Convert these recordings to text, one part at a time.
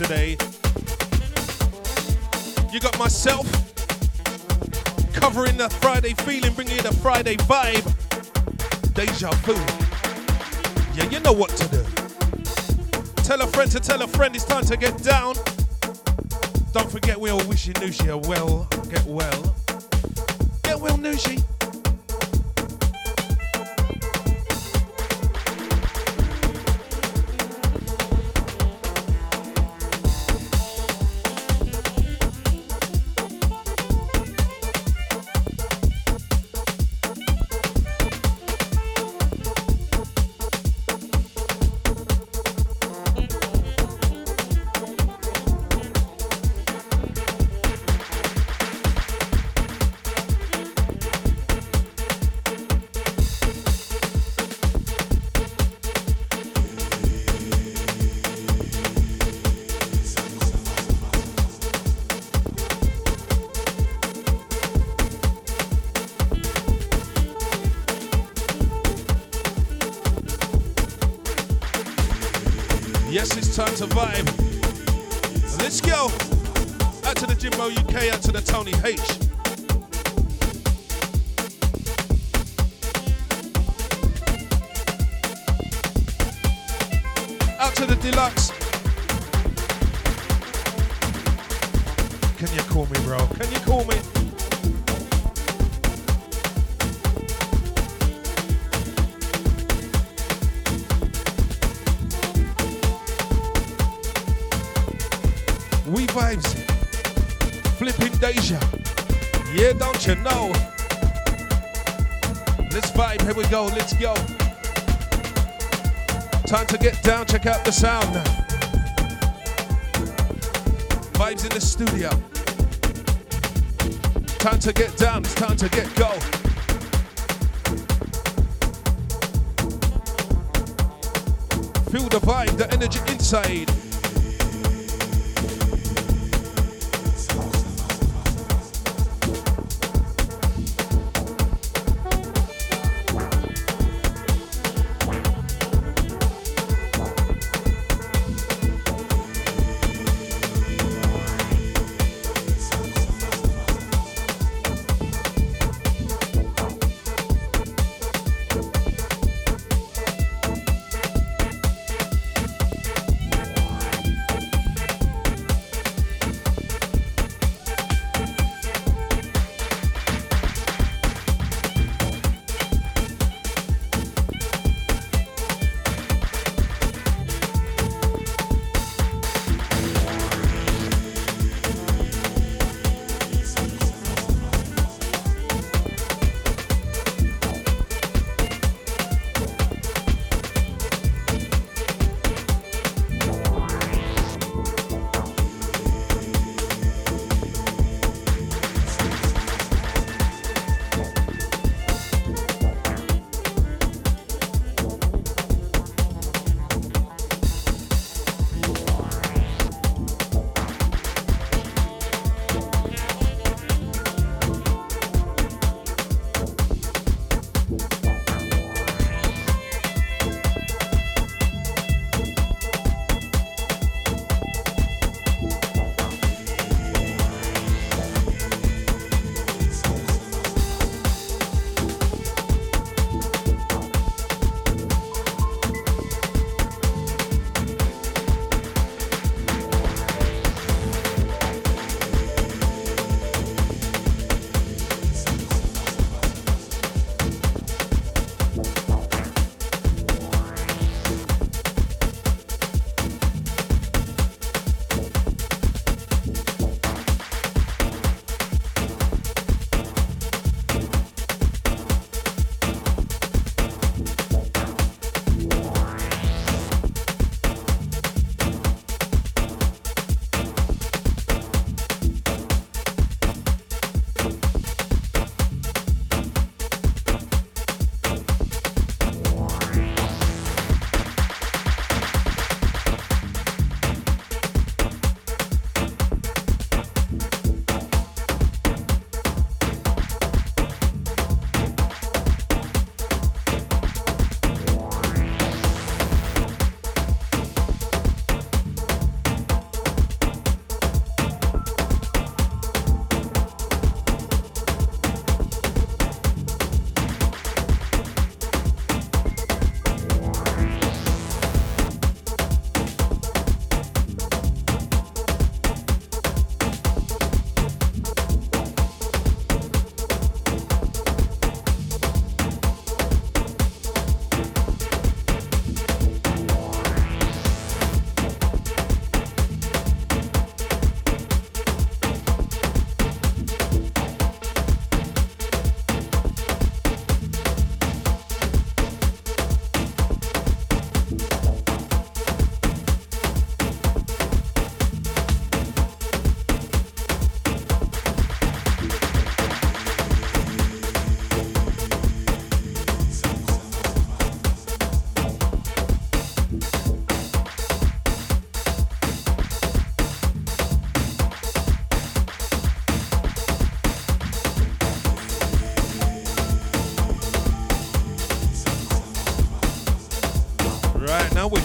today. You got myself covering the Friday feeling, bringing you the Friday vibe. Deja vu. Yeah, you know what to do. Tell a friend to tell a friend it's time to get down. Don't forget we all wish you Nushi a well, get well. Get well, Nushi. Vibe. Check out the sound. Vibes in the studio. Time to get down. It's time to get go. Feel the vibe, the energy inside.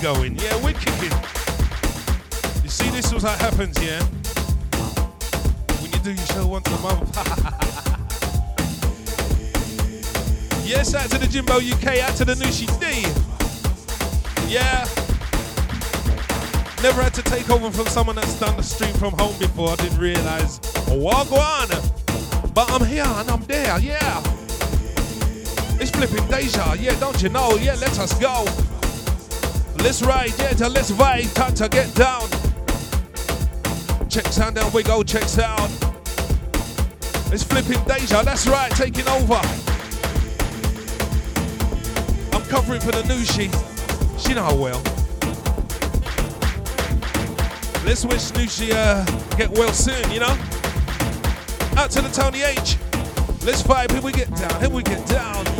Going. Yeah, we're kicking. You see, this is it happens, yeah? When you do your show once a month. yes, out to the Jimbo UK, out to the Nushi D. Yeah. Never had to take over from someone that's done the stream from home before. I didn't realize. Wagwan. But I'm here and I'm there, yeah. It's flipping deja, yeah, don't you know? Yeah, let us go. Let's ride, yeah, let's vibe, time to get down. Check sound, down we go, check sound. It's flipping deja, that's right, taking over. I'm covering for the Nushi. She know well. Let's wish Nushi uh, get well soon, you know? Out to the Tony H. Let's vibe, here we get down, here we get down.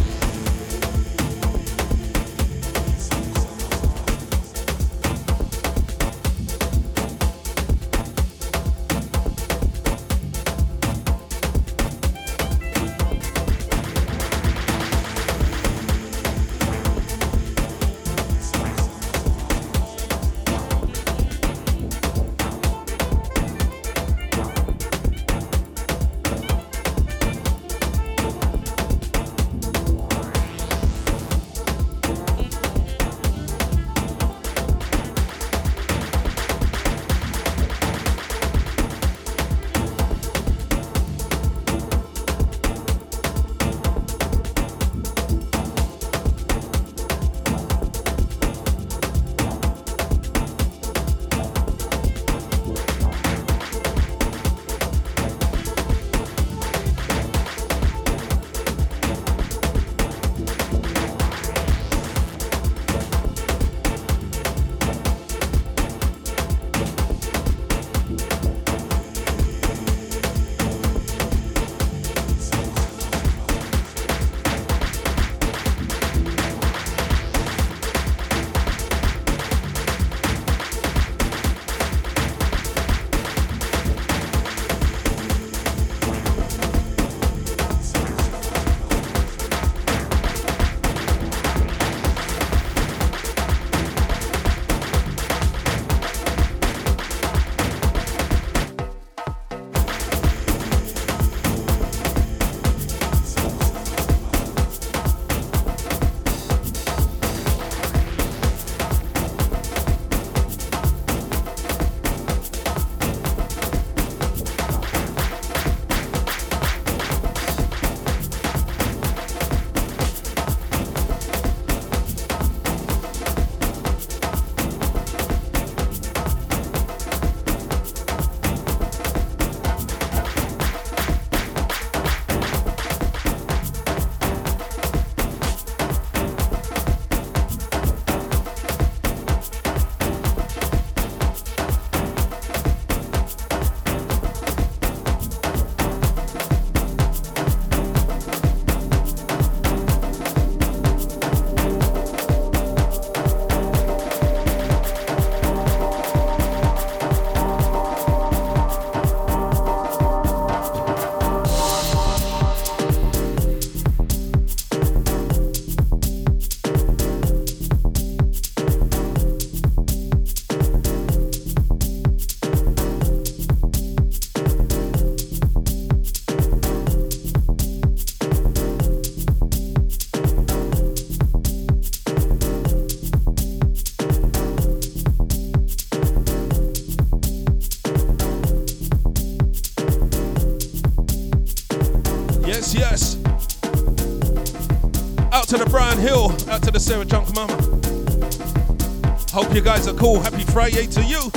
Cool. Happy Friday to you.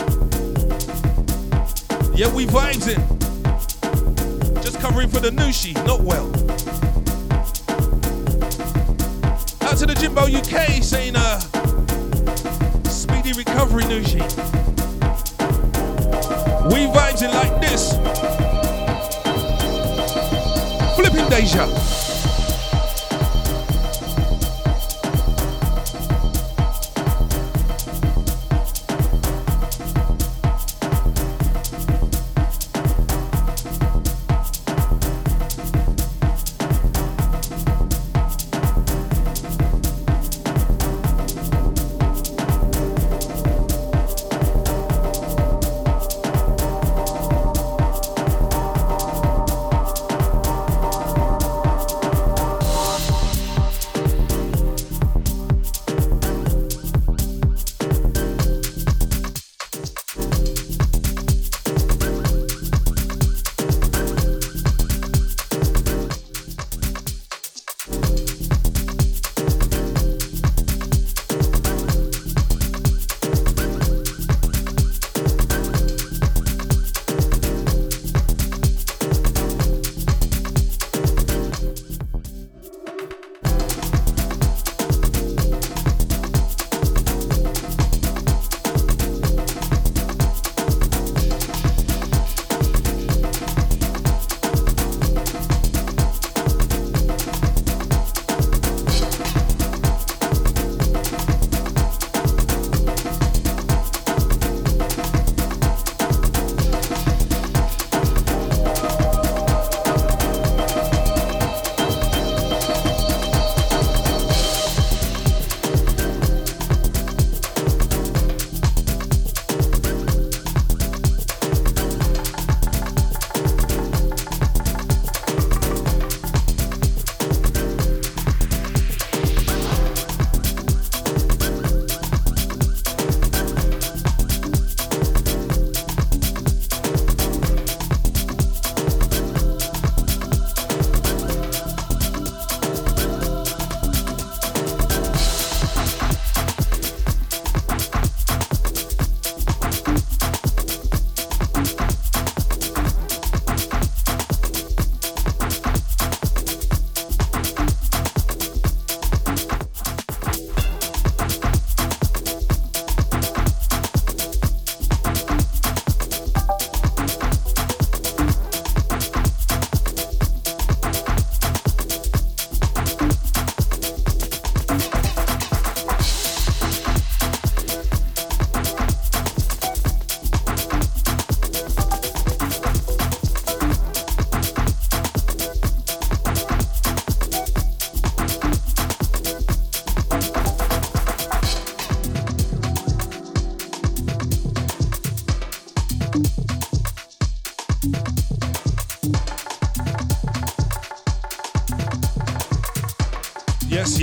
Yeah, we vibes in. Just covering for the Nushi, not well. Out to the Jimbo UK saying uh speedy recovery Nushi. We vibes in like this. Flipping Deja.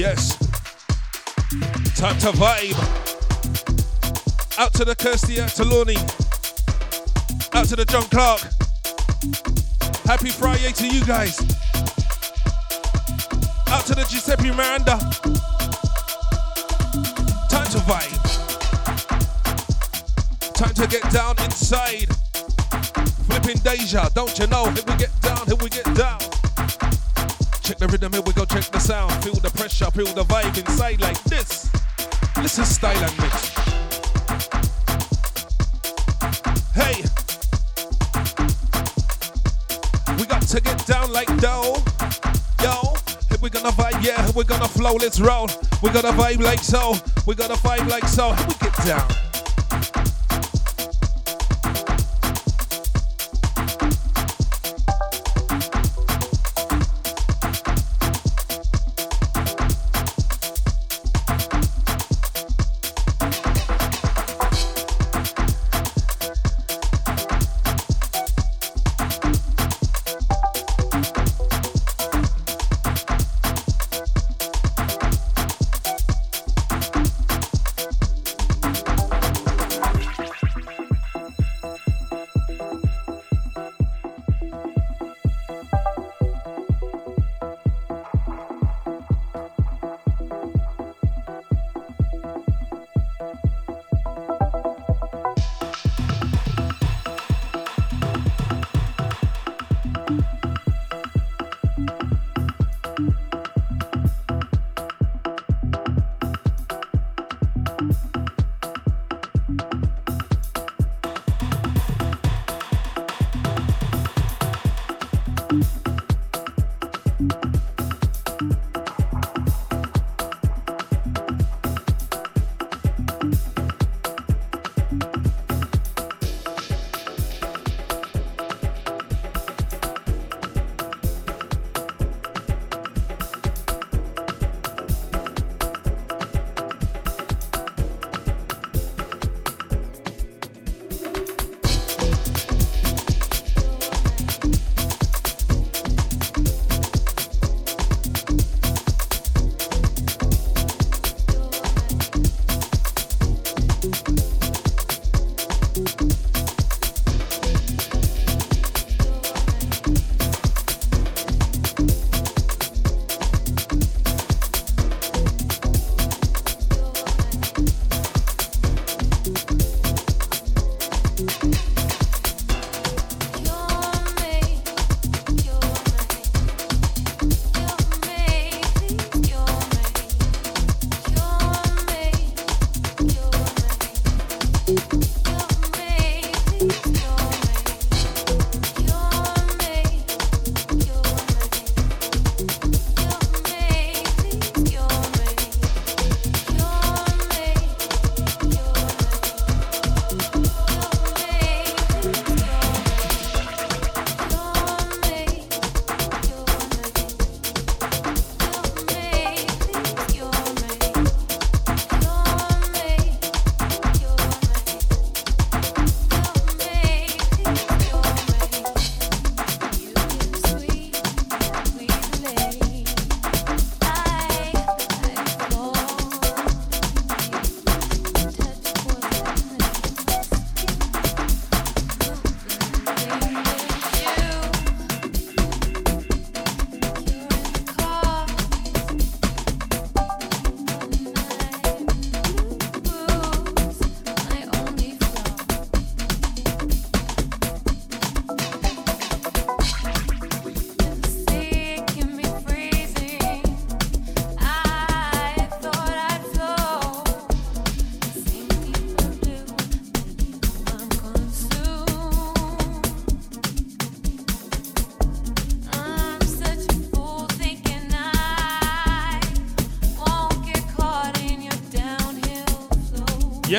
Yes. Time to vibe. Out to the Kirsty, out to Lorne. Out to the John Clark. Happy Friday to you guys. Out to the Giuseppe Miranda. Time to vibe. Time to get down inside. Flipping Deja, don't you know? Here we get down, here we get down. Check the rhythm, here we go, check the sound. Feel the pressure, feel the vibe inside like this. This is style and mix. Hey, we got to get down like dough. Yo, if we're gonna vibe, yeah, we're gonna flow, let's roll. We gotta vibe like so, we gotta vibe like so. we get down.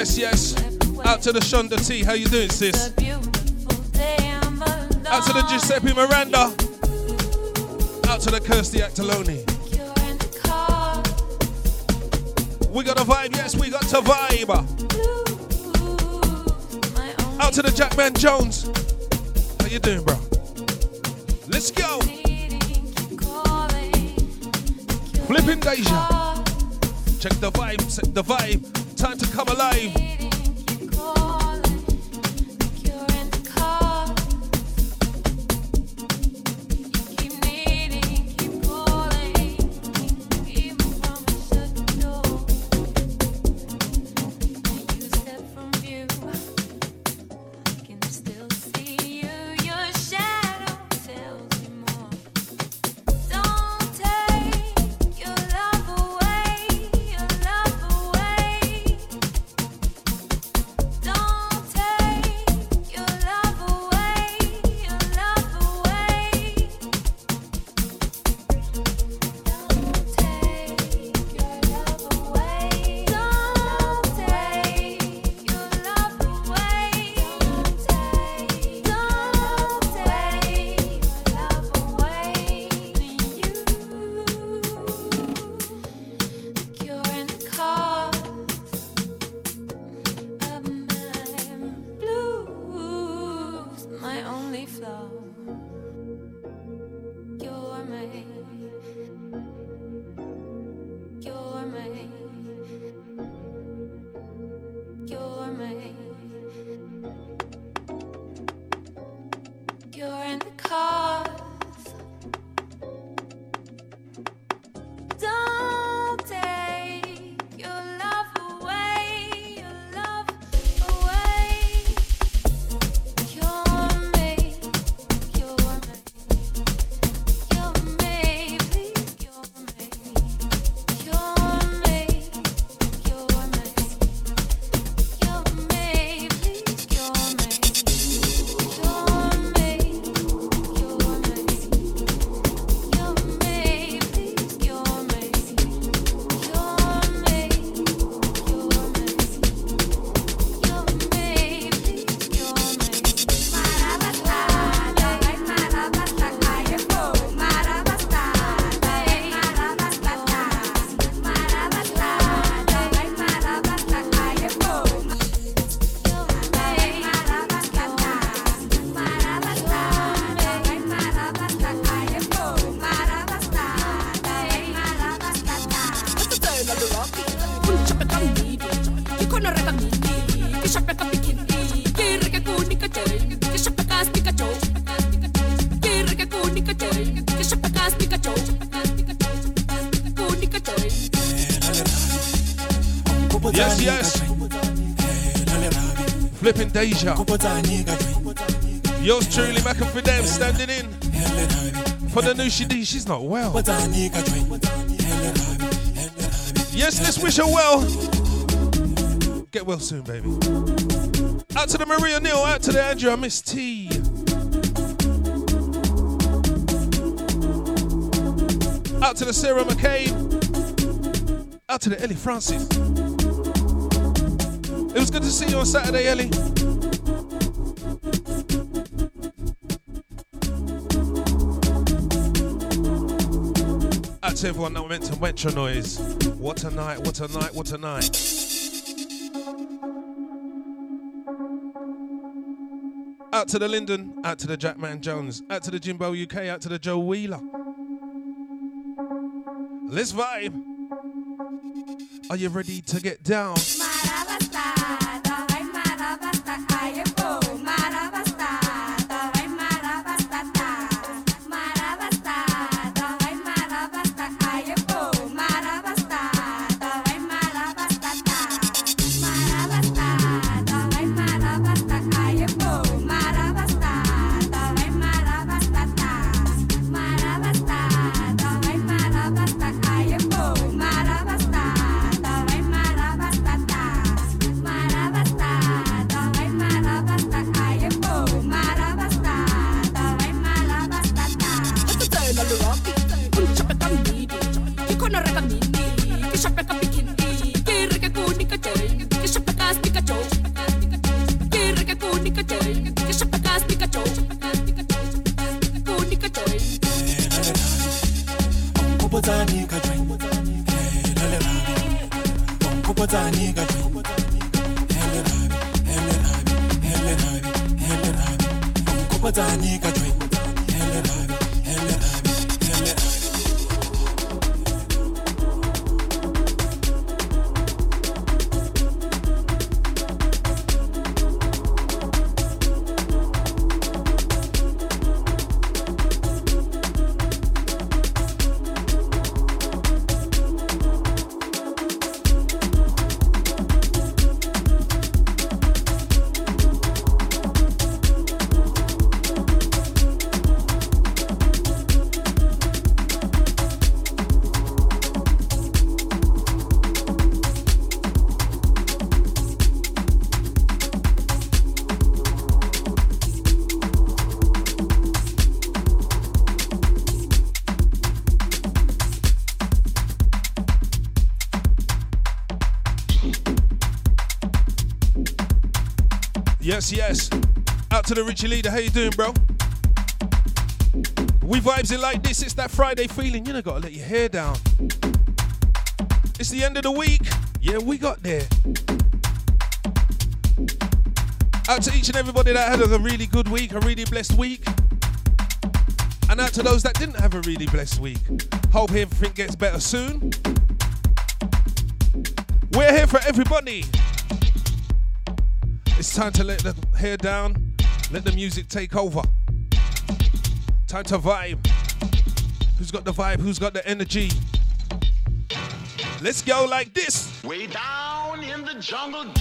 Yes, yes. Out to the Shonda T. How you doing, sis? Out to the Giuseppe Miranda. Out to the Kirsty Actaloni. We got a vibe, yes, we got to vibe. Out to the Jackman Jones. How you doing, bro? Deja. Yours truly, Mac and them standing in. For the Nushi she's not well. Yes, let's wish her well. Get well soon, baby. Out to the Maria Neil, out to the Andrew, Miss T. Out to the Sarah McCabe. Out to the Ellie Francis. It was good to see you on Saturday, Ellie. To everyone that went to Metro Noise. What a night, what a night, what a night. Out to the Linden, out to the Jackman Jones, out to the Jimbo UK, out to the Joe Wheeler. Let's vibe. Are you ready to get down? Yes, yes. Out to the Richie Leader. How you doing, bro? We vibes it like this. It's that Friday feeling. You know, gotta let your hair down. It's the end of the week. Yeah, we got there. Out to each and everybody that had a really good week, a really blessed week. And out to those that didn't have a really blessed week. Hope everything gets better soon. We're here for everybody. It's time to let the hair down, let the music take over. Time to vibe. Who's got the vibe? Who's got the energy? Let's go like this. Way down in the jungle.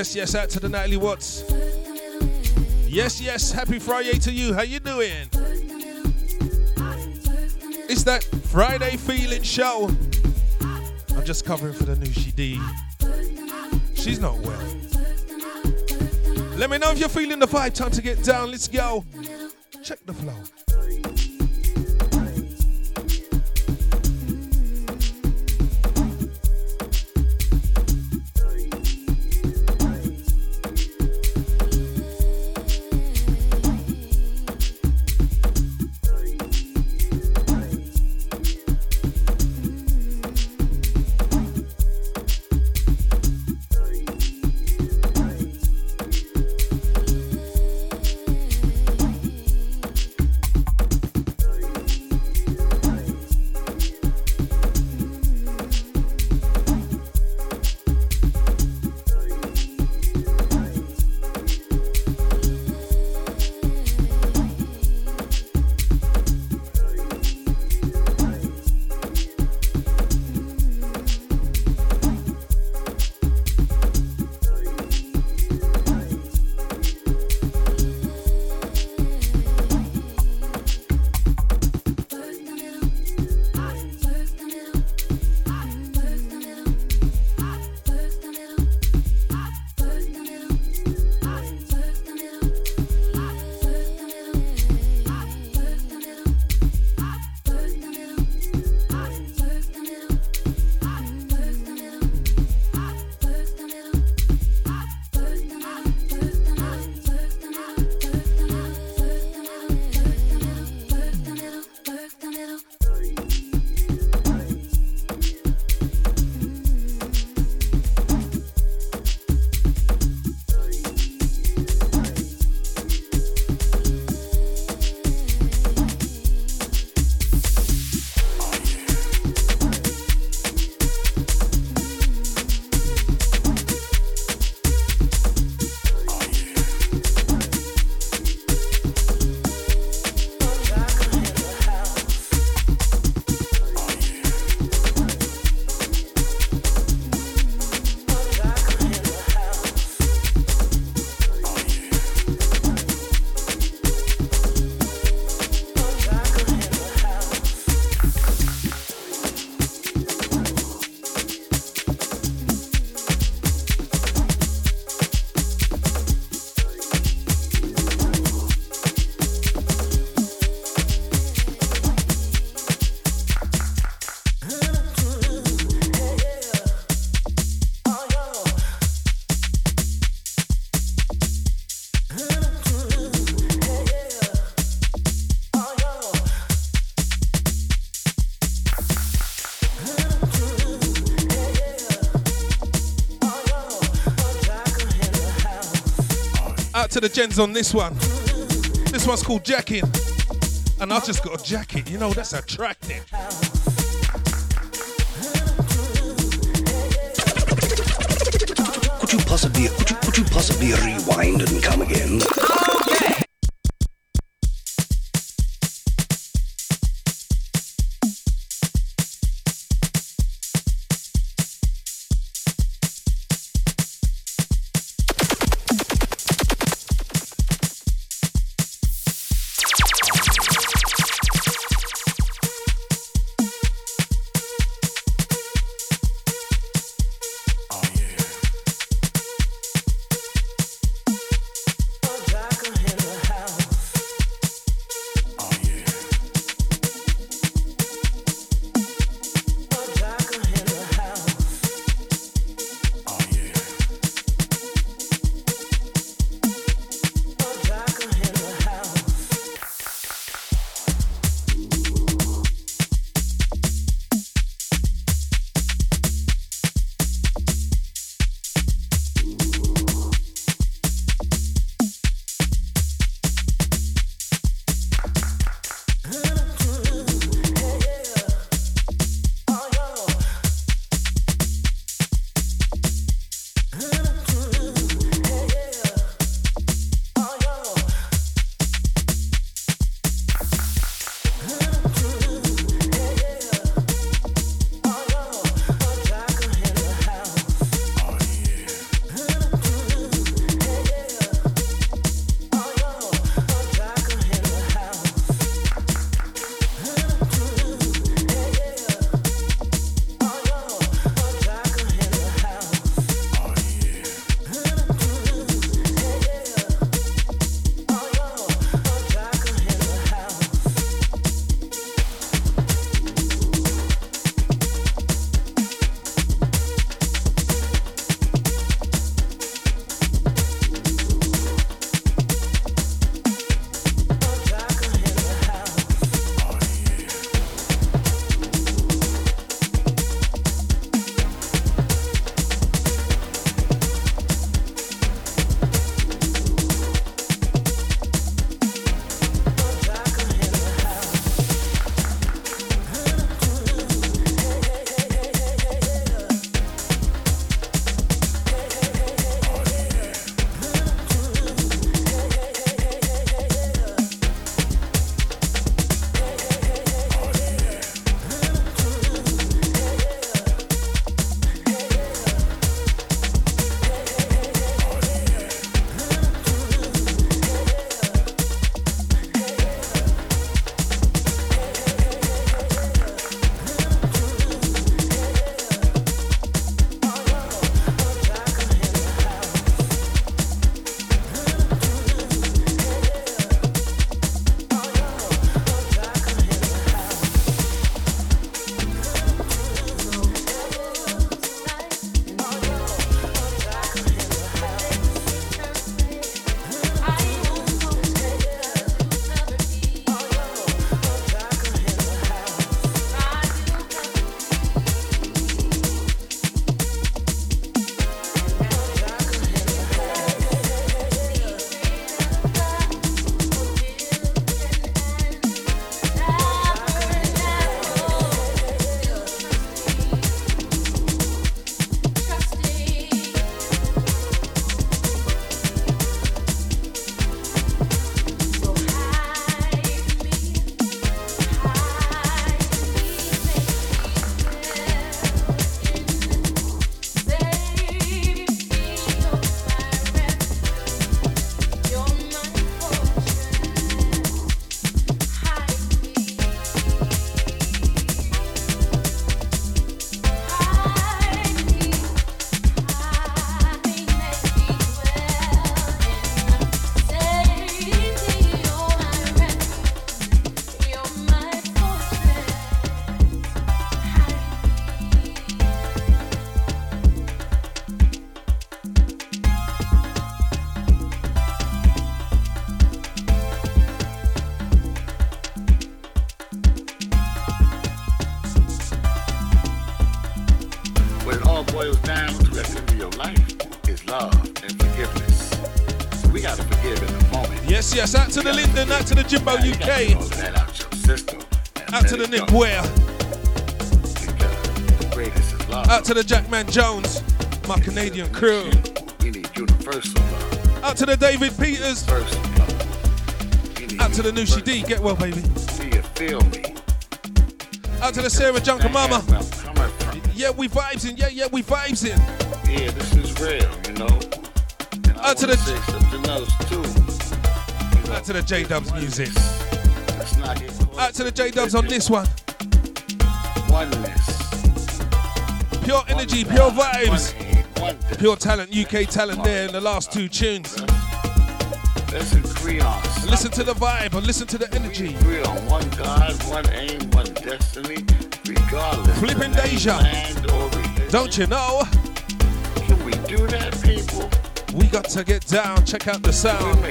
Yes, yes, out to the Natalie Watts. Yes, yes, happy Friday to you. How you doing? It's that Friday feeling show. I'm just covering for the Nushi D. She's not well. Let me know if you're feeling the vibe. Time to get down. Let's go. Check the flow. To the gens on this one. This one's called Jacking. And I've just got a jacket. You know, that's attractive. Could you possibly could you, could you possibly rewind and come again? boils all UK, out your system and out to the Nick. Ware, Because the greatest is love. out to the Jackman Jones, my Canadian crew, We need universal love. out to the David Peters. Out to the Nushi D. Get well, baby. See you feel me. Out to the Sarah Junker Mama. Where I'm coming from. Yeah, we vibes in. Yeah, yeah, we vibes in. Yeah, this is real, you know. Out to the- Out to the J Dubs music. Let's not get caught Out to the J Dubs on this one. Pure energy, pure vibes, one aim, one destiny. pure talent, UK talent there in the last two tunes. Let's agree on something. Listen to the vibe and listen to the energy. On one God, one aim, one destiny, regardless. Flipping Deja. land, or religion. Don't you know? Can we do that, people? We got to get down. Check out the sound.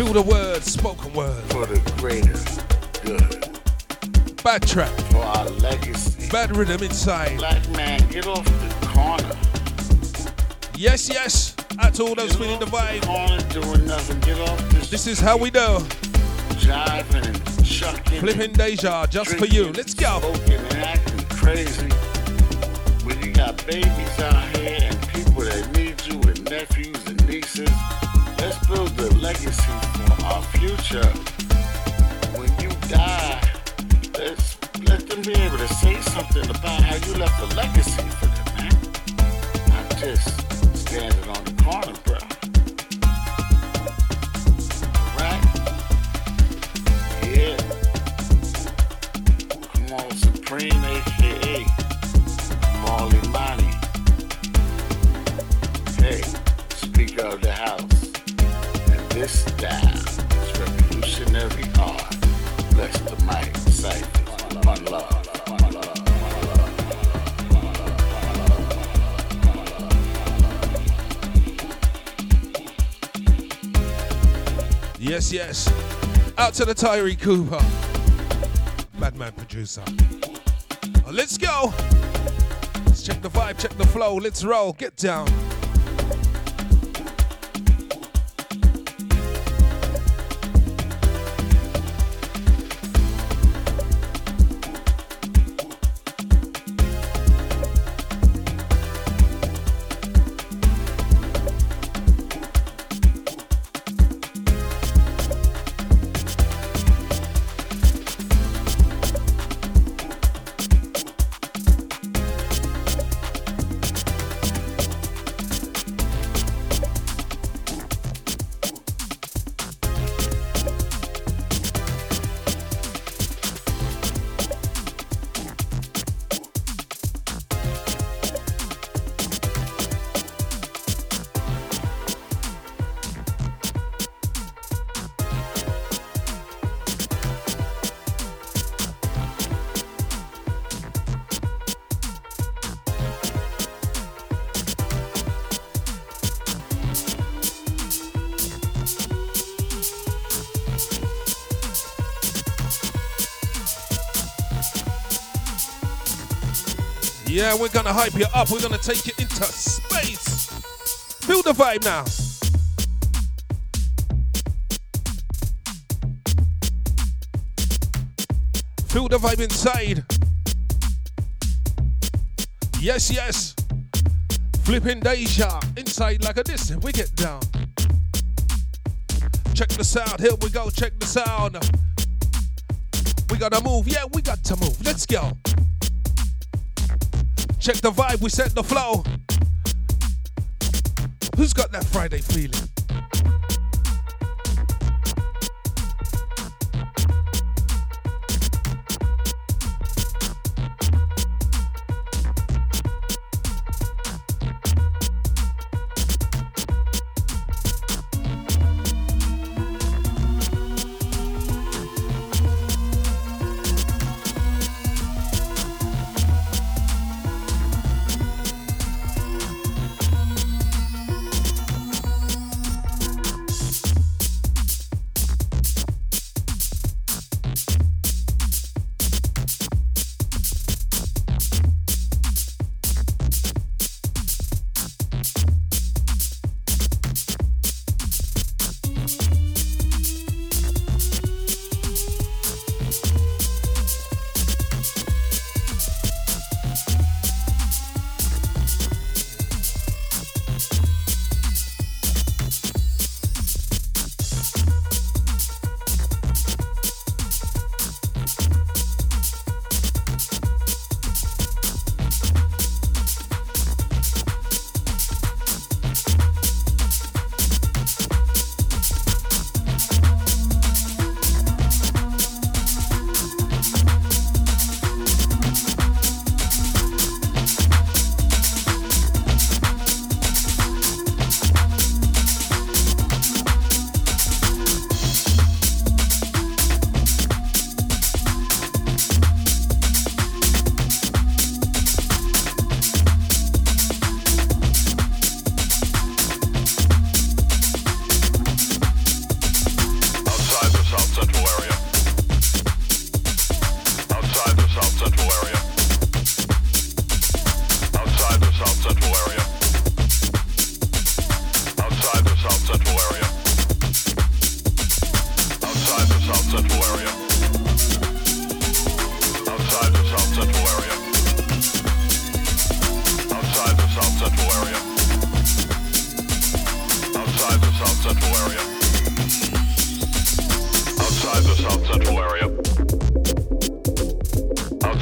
Feel the words, spoken word. for the greater good, Bad track, for our legacy. bad rhythm inside. Black man, get off the corner. Yes, yes. To all those feeling the vibe. corner doing nothing. Get off this. This is how we do. jiving and chucking. Flipping Deja, just for you. Let's go. Smoking and acting crazy. When you got babies out here and people that need you and nephews and nieces, let's build a legacy for our future. When you die, let's let them be able to say something about how you left a legacy for them, man. Not just standing on the corner, this revolutionary art. Bless the mic. One love. Yes, yes. Out to the Tyree Cooper. Madman producer. Let's go. Let's check the vibe, check the flow. Let's roll. Get down. Yeah, we're gonna hype you up. We're gonna take you into space. Feel the vibe now. Feel the vibe inside. Yes, yes. Flipping Deja inside like a this. We get down. Check the sound. Here we go. Check the sound. We gotta move. Yeah, we got to move. Let's go. Check the vibe. We set the flow. Who's got that Friday feeling?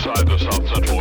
outside the South Central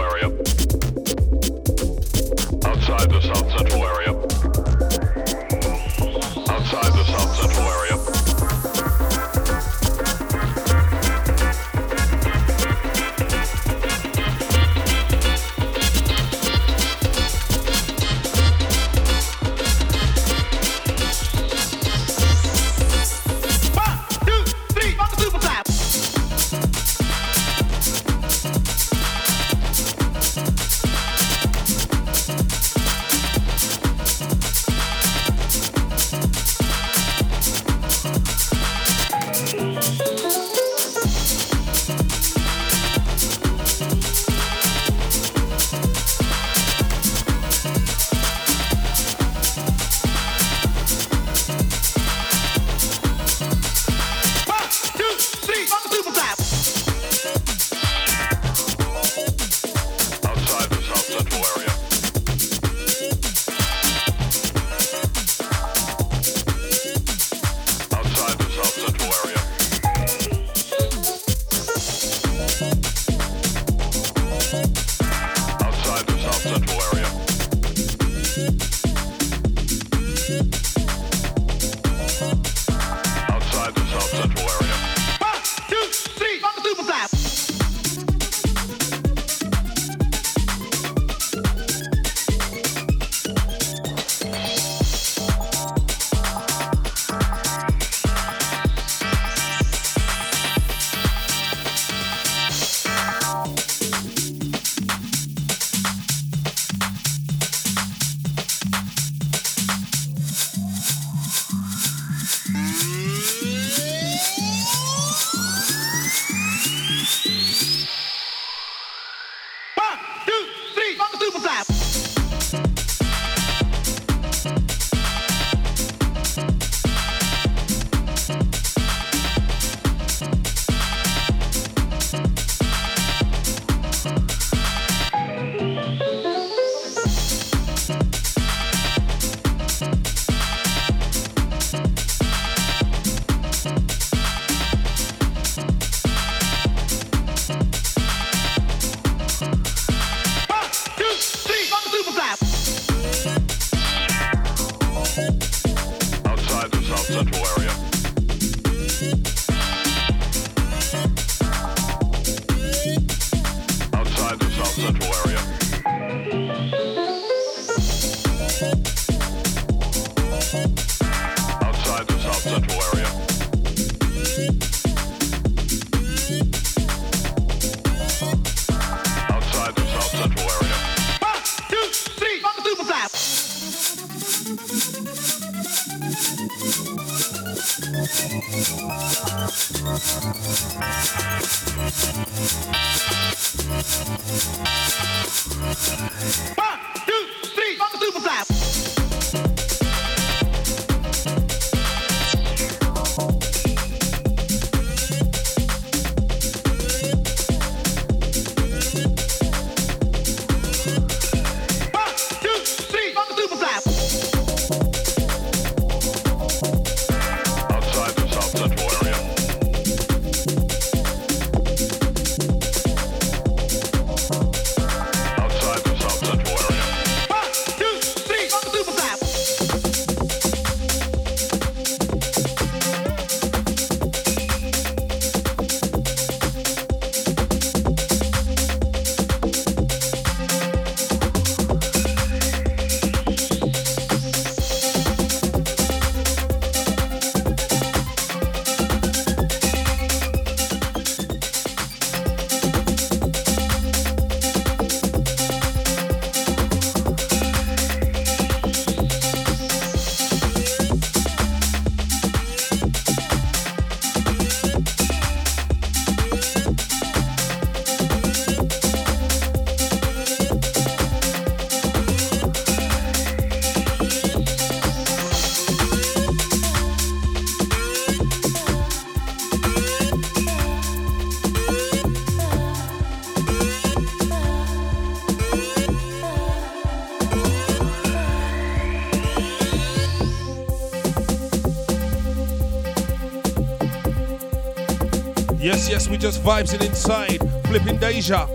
Yes, yes, we just vibes inside. Flipping Deja.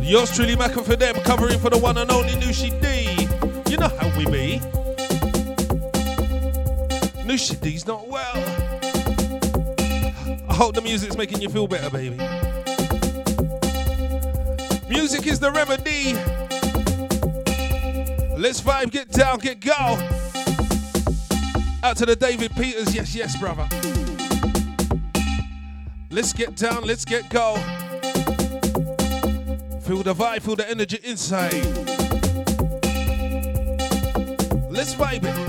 Yours truly, Macca for them, covering for the one and only Nushi D. You know how we be. Nushi D's not well. I hope the music's making you feel better, baby. Music is the remedy. Let's vibe, get down, get go. Out to the David Peters, yes, yes, brother. Let's get down, let's get go. Feel the vibe, feel the energy inside. Let's vibe it.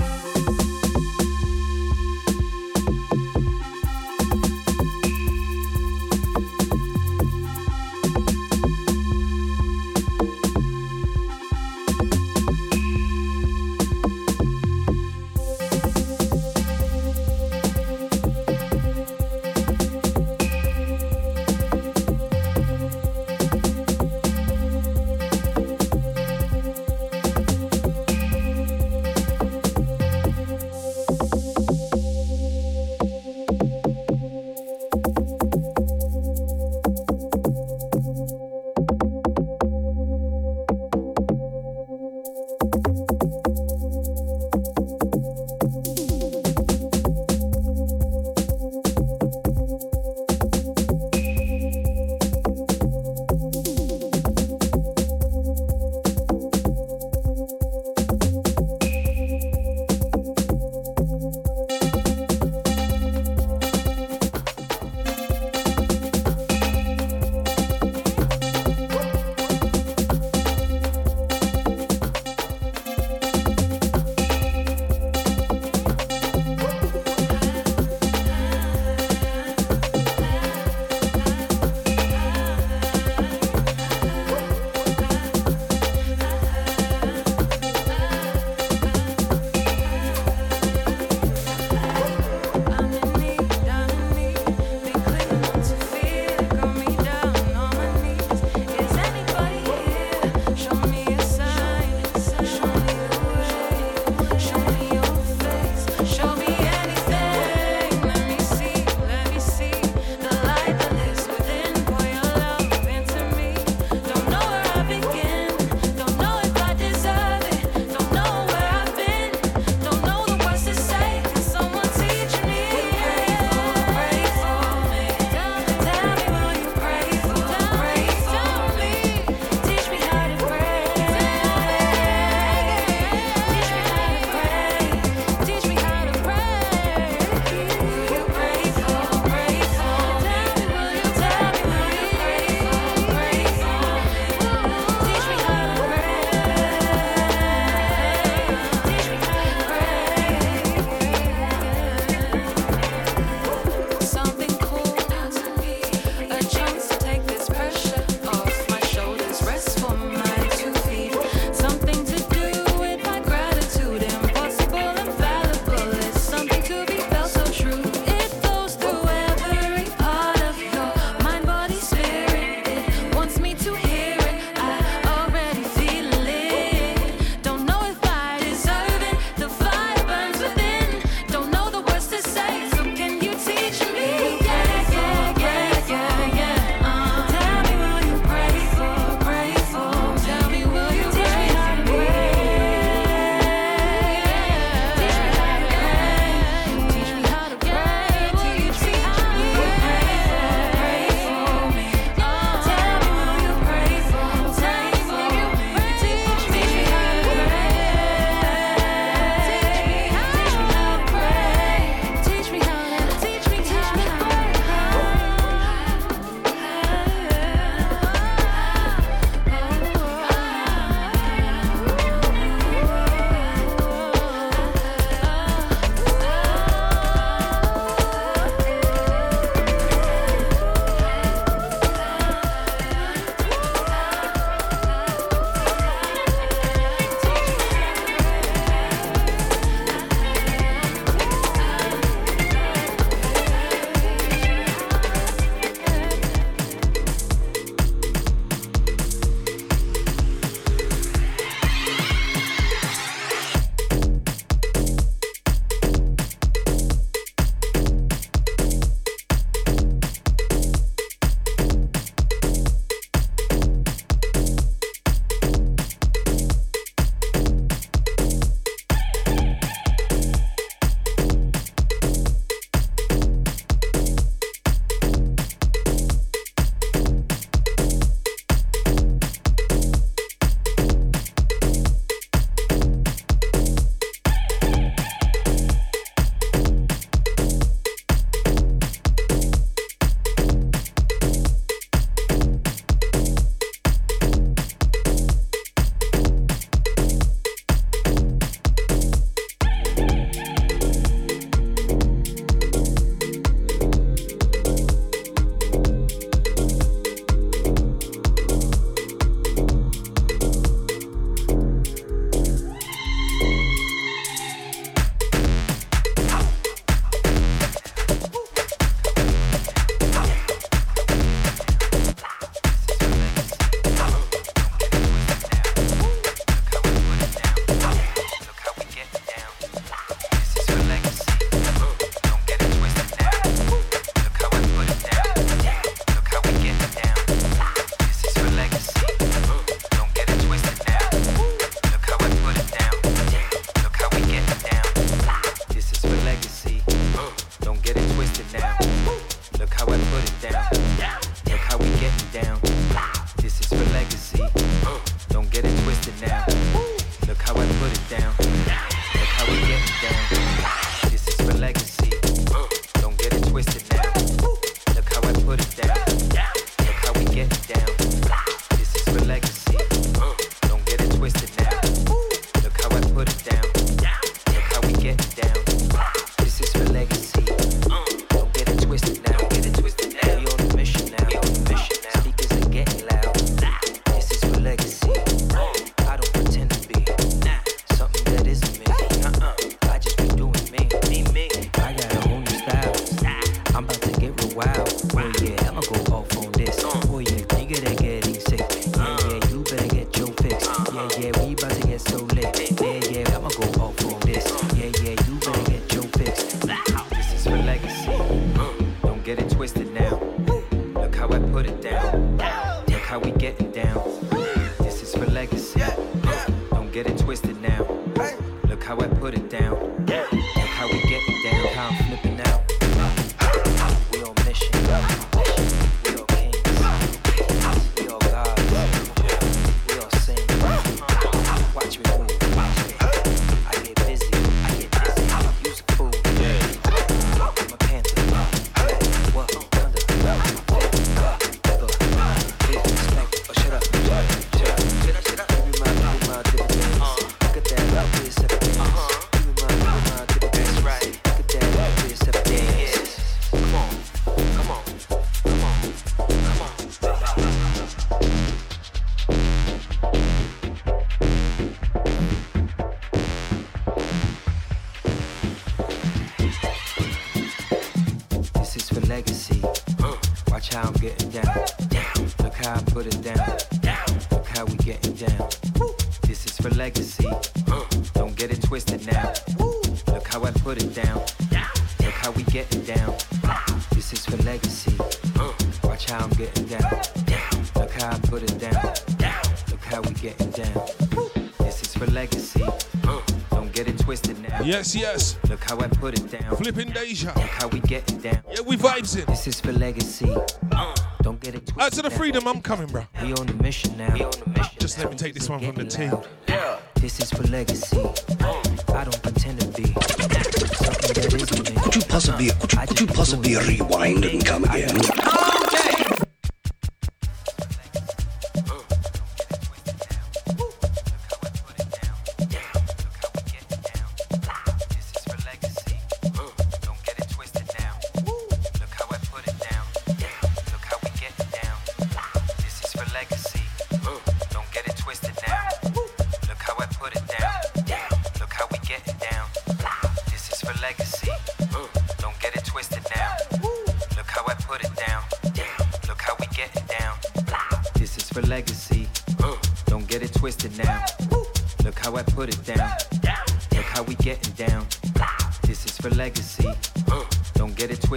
Yes, yes. Look how I put it down. Flipping Deja. Look how we get it down. Yeah, we vibes it. This is for legacy. Uh. Don't get it twisted. Out to the freedom, I'm coming, bro. We on the mission now. We on the mission Just let me take this one from the team. Yeah. This is for legacy. Uh. I don't pretend to be something that isn't me. Could you possibly, uh, could you, could you possibly rewind and come again?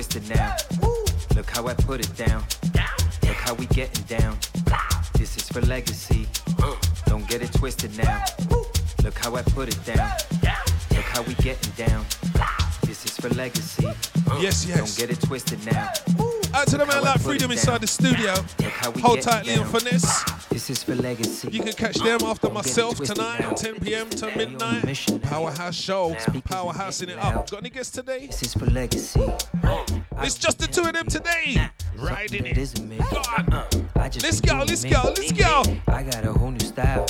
Inside the studio. Look how I put it down. Look how we getting down. This is for legacy. Don't get it twisted now. Look how I put it down. Look how we getting down. This is for legacy. Yes, yes. Don't get it twisted now. I said, I'm gonna freedom inside the studio. Hold tight, Leon Finesse. This is for legacy. You can catch them after myself tonight, 10 p.m. to midnight. Powerhouse show, Powerhouse in it up. Got any guests today? This is for legacy. It's just the two of them today. Riding it. Go on. Let's go, let's go, let's go. I got a whole new style.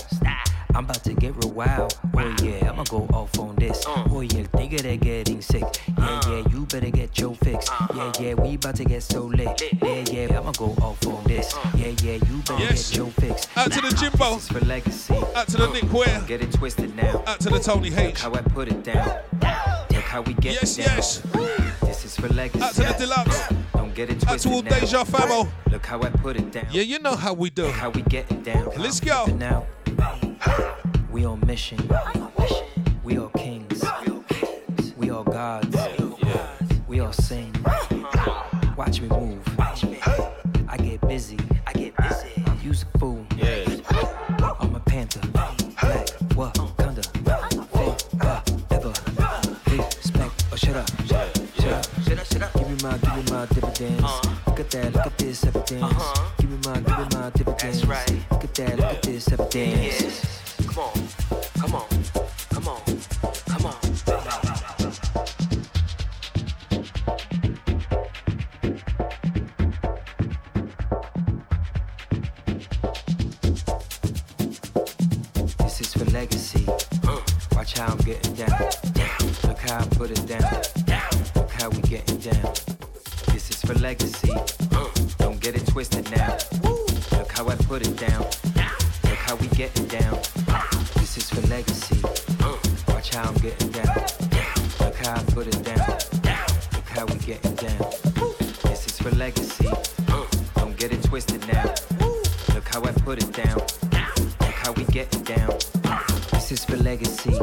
I'm about to get real wild. Oh yeah, I'ma go off on this. Uh. Oh yeah, nigga they getting sick. Yeah, uh. yeah, you better get your fix. Uh-huh. Yeah, yeah, we about to get so lit. Yeah, yeah, I'ma go off on this. Uh. Yeah, yeah, you better yes. get your fix. Out to the Jimbo. This is for legacy. Out to the Nick Ware. Get it twisted now. Out to the Tony H. Look how I put it down. Look how we get yes, it down. Yes, yes. This is for legacy. Out to the Deluxe. Don't get it twisted Out to all Deja Famo. Look how I put it down. Yeah, you know how we do. Look how we get it down. Let's go. Now. We on mission. We all kings. We all gods. We all sing. Watch me move. I get busy. I get. I'm a panther. Black. What? Uh, ever. Respect. Or shut up. Shut up. Shut up. Give me give me my dividends. Look at that, look at this evidence. Uh-huh. Give me my, give me my dividends. That's right. Look at that, look at this evidence. Yes. Come on. Come on. Come on. Come on. This is for legacy. Watch how I'm getting down. Look how I put it down. Look how we getting down. For legacy. Don't get it twisted now. Look how I put it down. Look how we getting down. This is for legacy. Watch how I'm getting down. Look how I put it down. Look how we getting down. This is for legacy. Don't get it twisted now. Look how I put it down. Look how we getting down. This is for legacy.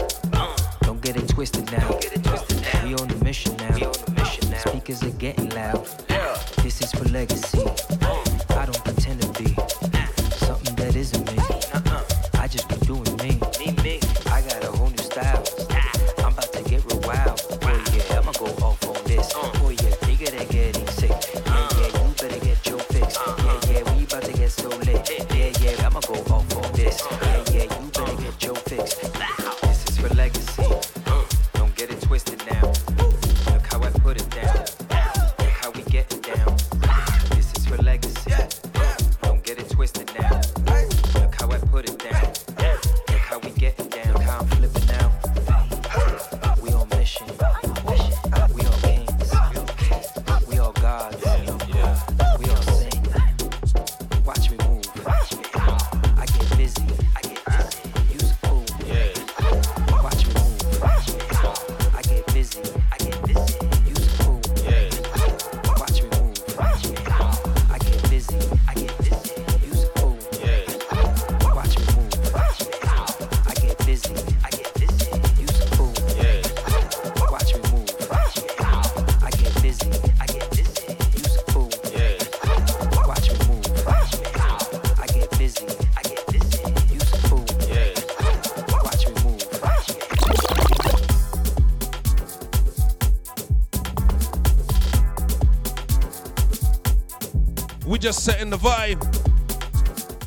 Just setting the vibe.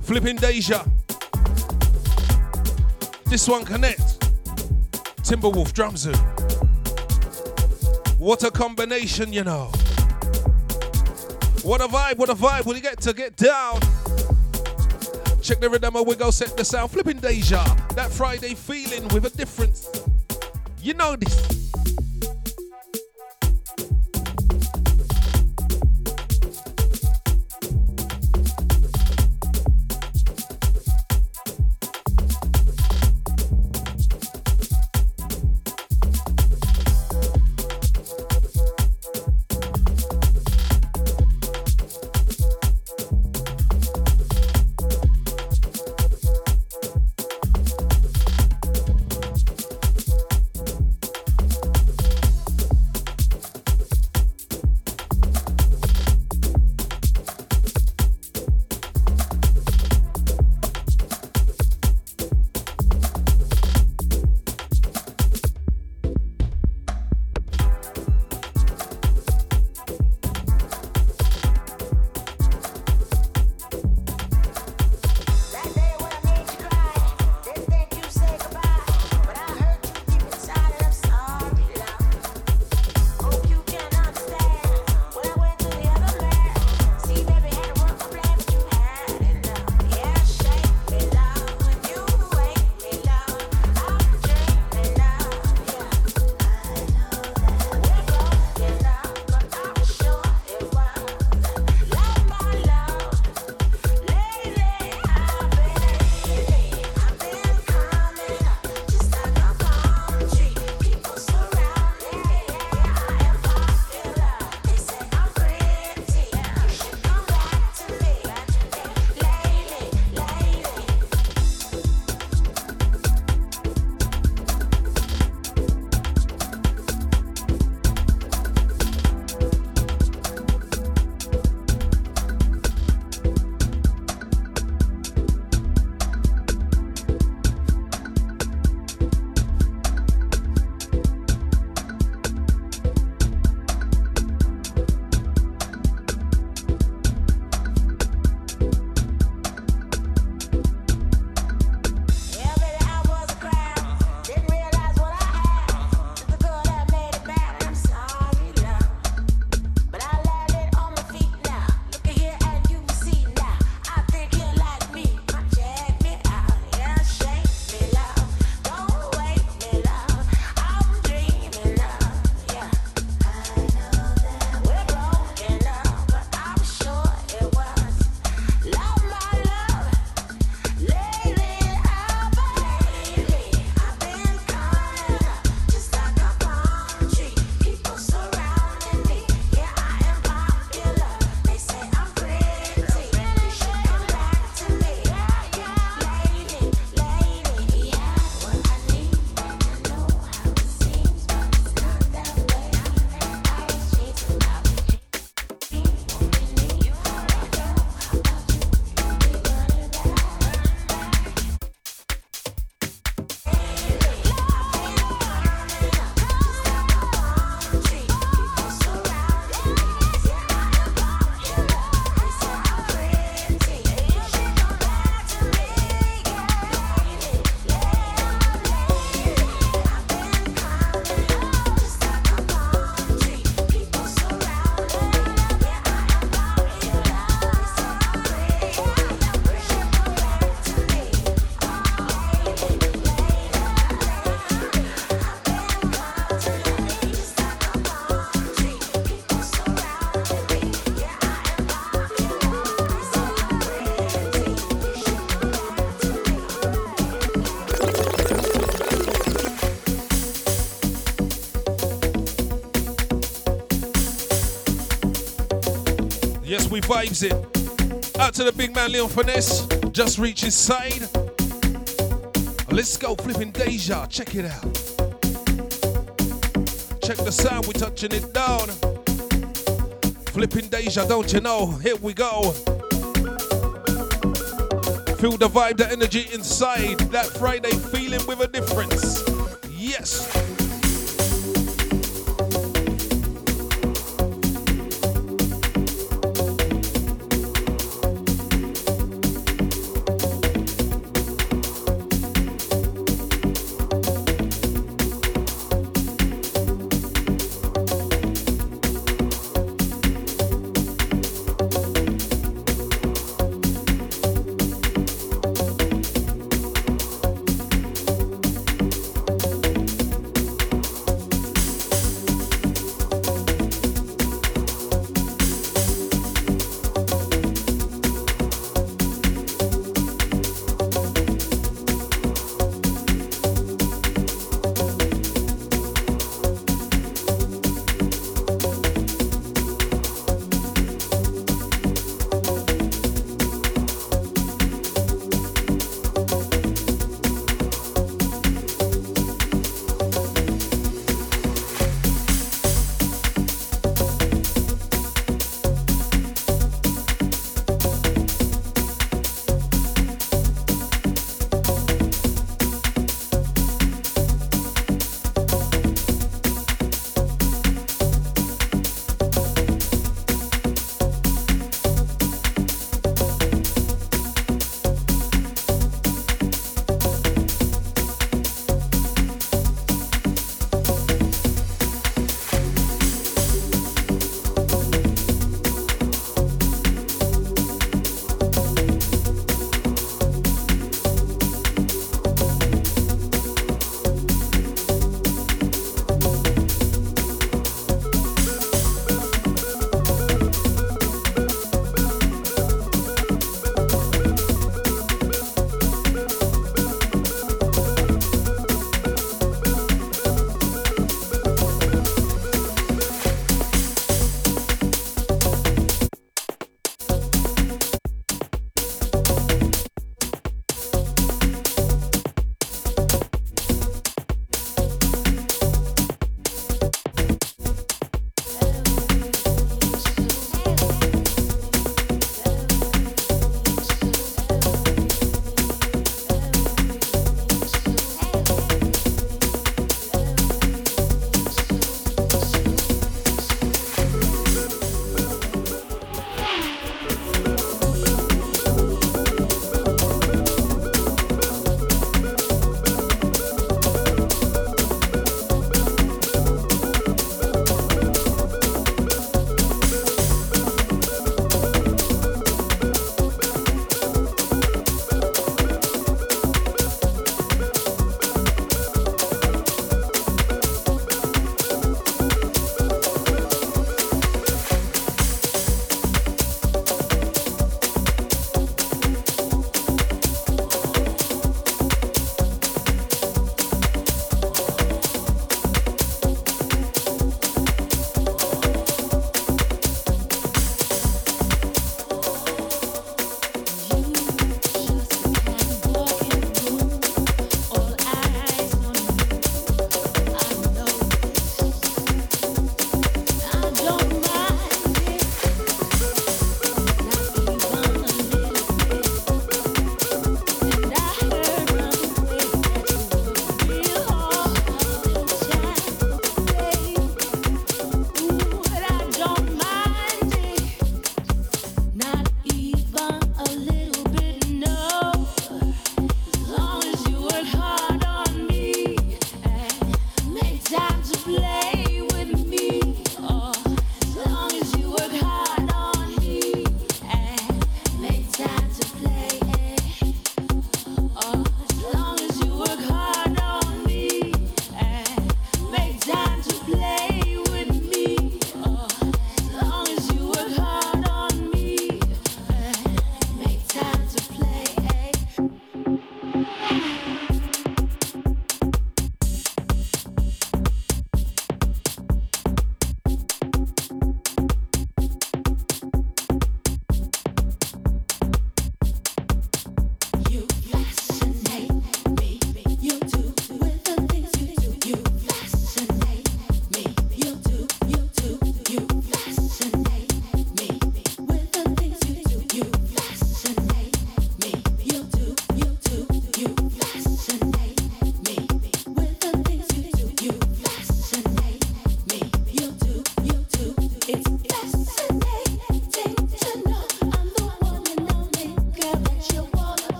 Flipping Deja. This one connect. Timberwolf drums in. What a combination, you know. What a vibe, what a vibe. When you get to get down. Check the rhythm we go set the sound. Flipping Deja. That Friday feeling with a difference. You know this. We vibes it. Out to the big man Leon Finesse. Just reach his side. Let's go, flipping Deja. Check it out. Check the sound, we're touching it down. Flipping Deja, don't you know? Here we go. Feel the vibe, the energy inside. That Friday feeling with a difference.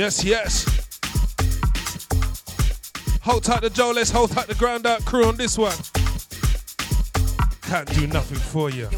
Yes, yes. Hold tight the Joe, let's hold tight the ground out crew on this one. Can't do nothing for you.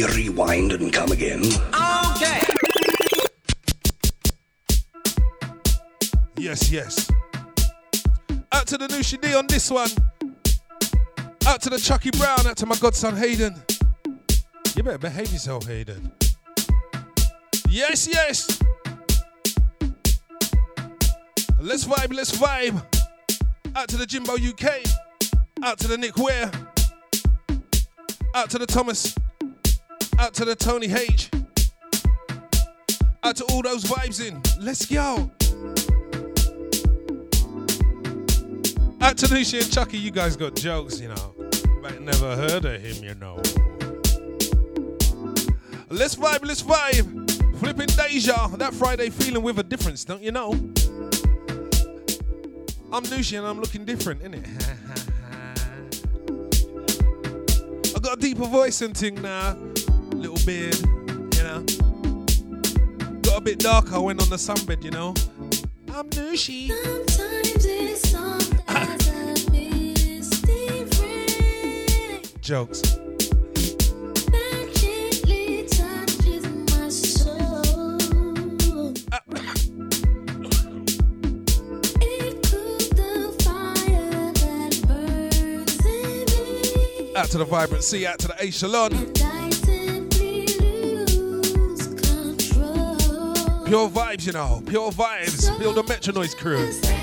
You rewind and come again? Okay. Yes, yes. Out to the Nushi D on this one. Out to the Chucky Brown. Out to my godson Hayden. You better behave yourself, Hayden. Yes, yes. Let's vibe, let's vibe. Out to the Jimbo UK. Out to the Nick Ware. Out to the Thomas. Out to the Tony H. Out to all those vibes in. Let's go. Out to Nushi and Chucky, you guys got jokes, you know. But never heard of him, you know. Let's vibe, let's vibe. Flipping Deja, that Friday feeling with a difference, don't you know? I'm Nushi and I'm looking different, innit? I got a deeper voice and thing now. Little beard, you know. Got a bit darker, went on the sunbed, you know. I'm Nushi. Sometimes it's soft as a misty rain Jokes. that gently touches my soul. It cooled the fire that burns in me, Out to the vibrancy, out to the A Pure vibes, you know. Pure vibes. Build the Metro Noise crew.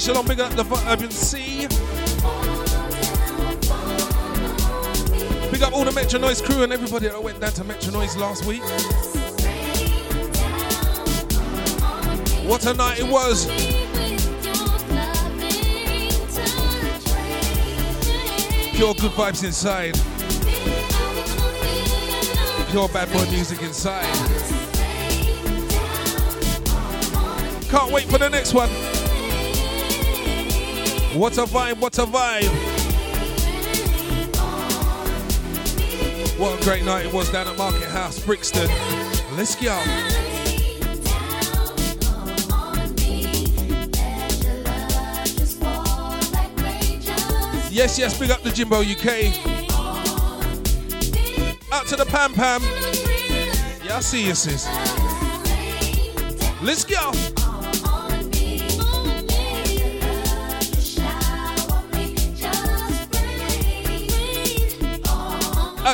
Big up the A Shalom, big up the vibrancy. Big up all the Metro Noise crew and everybody that went down to Metro Noise last week. What a night it was. Pure good vibes inside. Pure bad boy music inside. Can't wait for the next one. What a vibe, what a vibe. What a great night it was down at Market House, Brixton. Let's go. Yes, yes, big up the Jimbo UK. Out to the Pam Pam. Yeah, I see you, sis.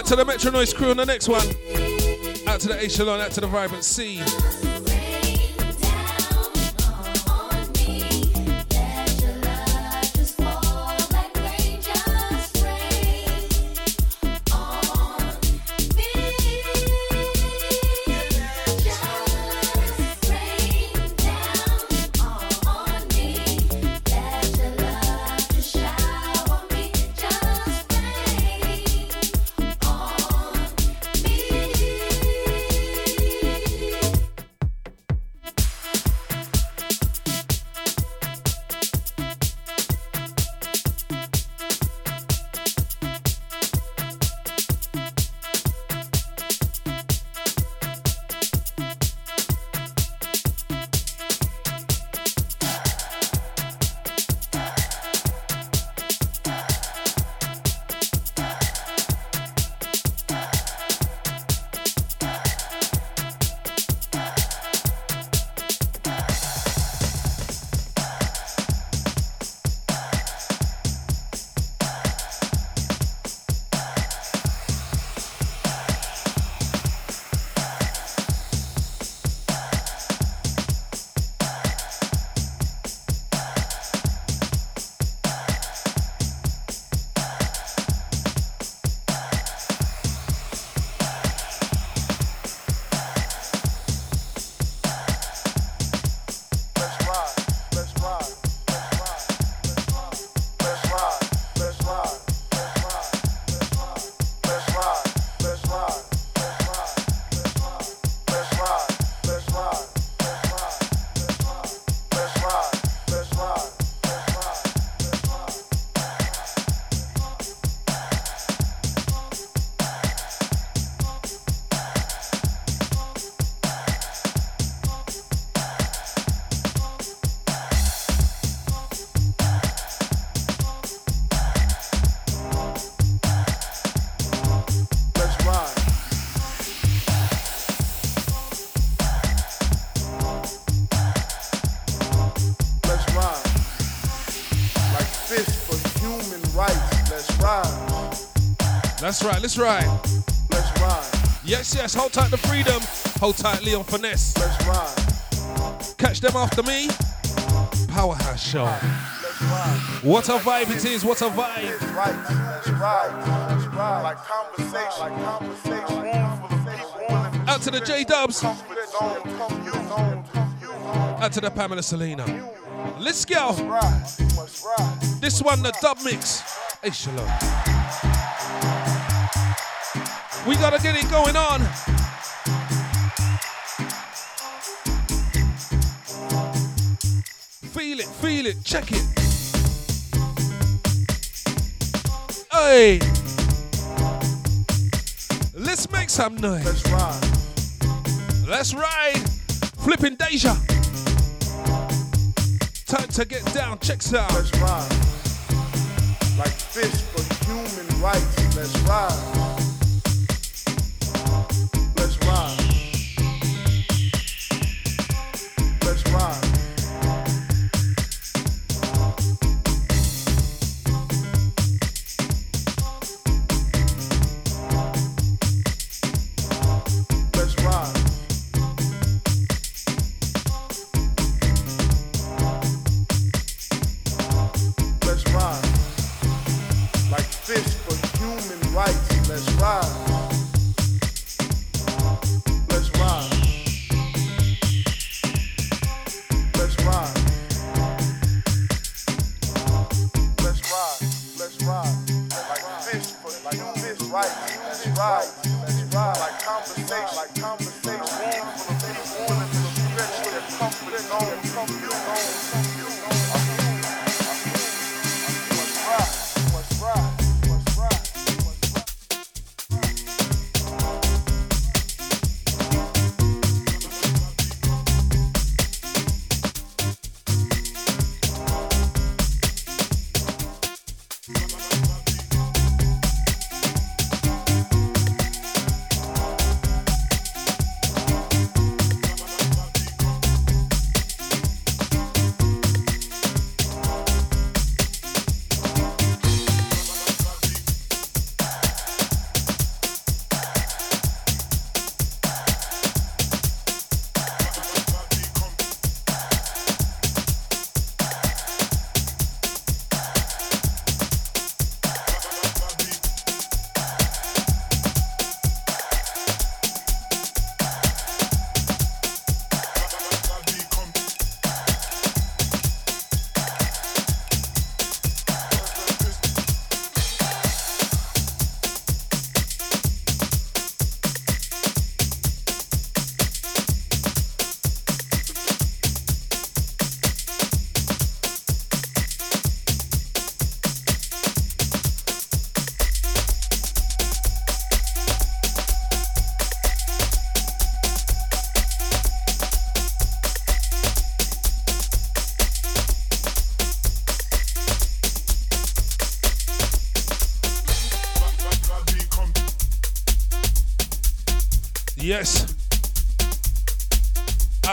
Out to the Metro Noise crew on the next one. Out to the A Shalon, out to the Vibrant C. Right, let's ride. Let's ride. Yes, yes, hold tight to freedom. Hold tight Leon Finesse. Let's ride. Catch them after me. Powerhouse Show. Let's ride. What a vibe it is, what a vibe. Right. Let's ride. Let's ride. Like conversation. Like conversation. Room full of people willing to Out to the J Dubs. comfort zone. Comfort zone. You. Out to the Pamela Selena. Let's go. Ride. Ride. This one, the dub mix. Hey, shalom. We gotta get it going on. Feel it, feel it, check it. Hey. Let's make some noise. Let's ride. Let's ride. Flipping Deja. Time to get down. Check sound. Let's ride.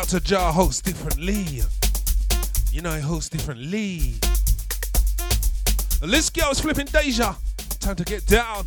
Out to Jar hosts differently. You know, he hosts differently. This girl's flipping Deja. Time to get down.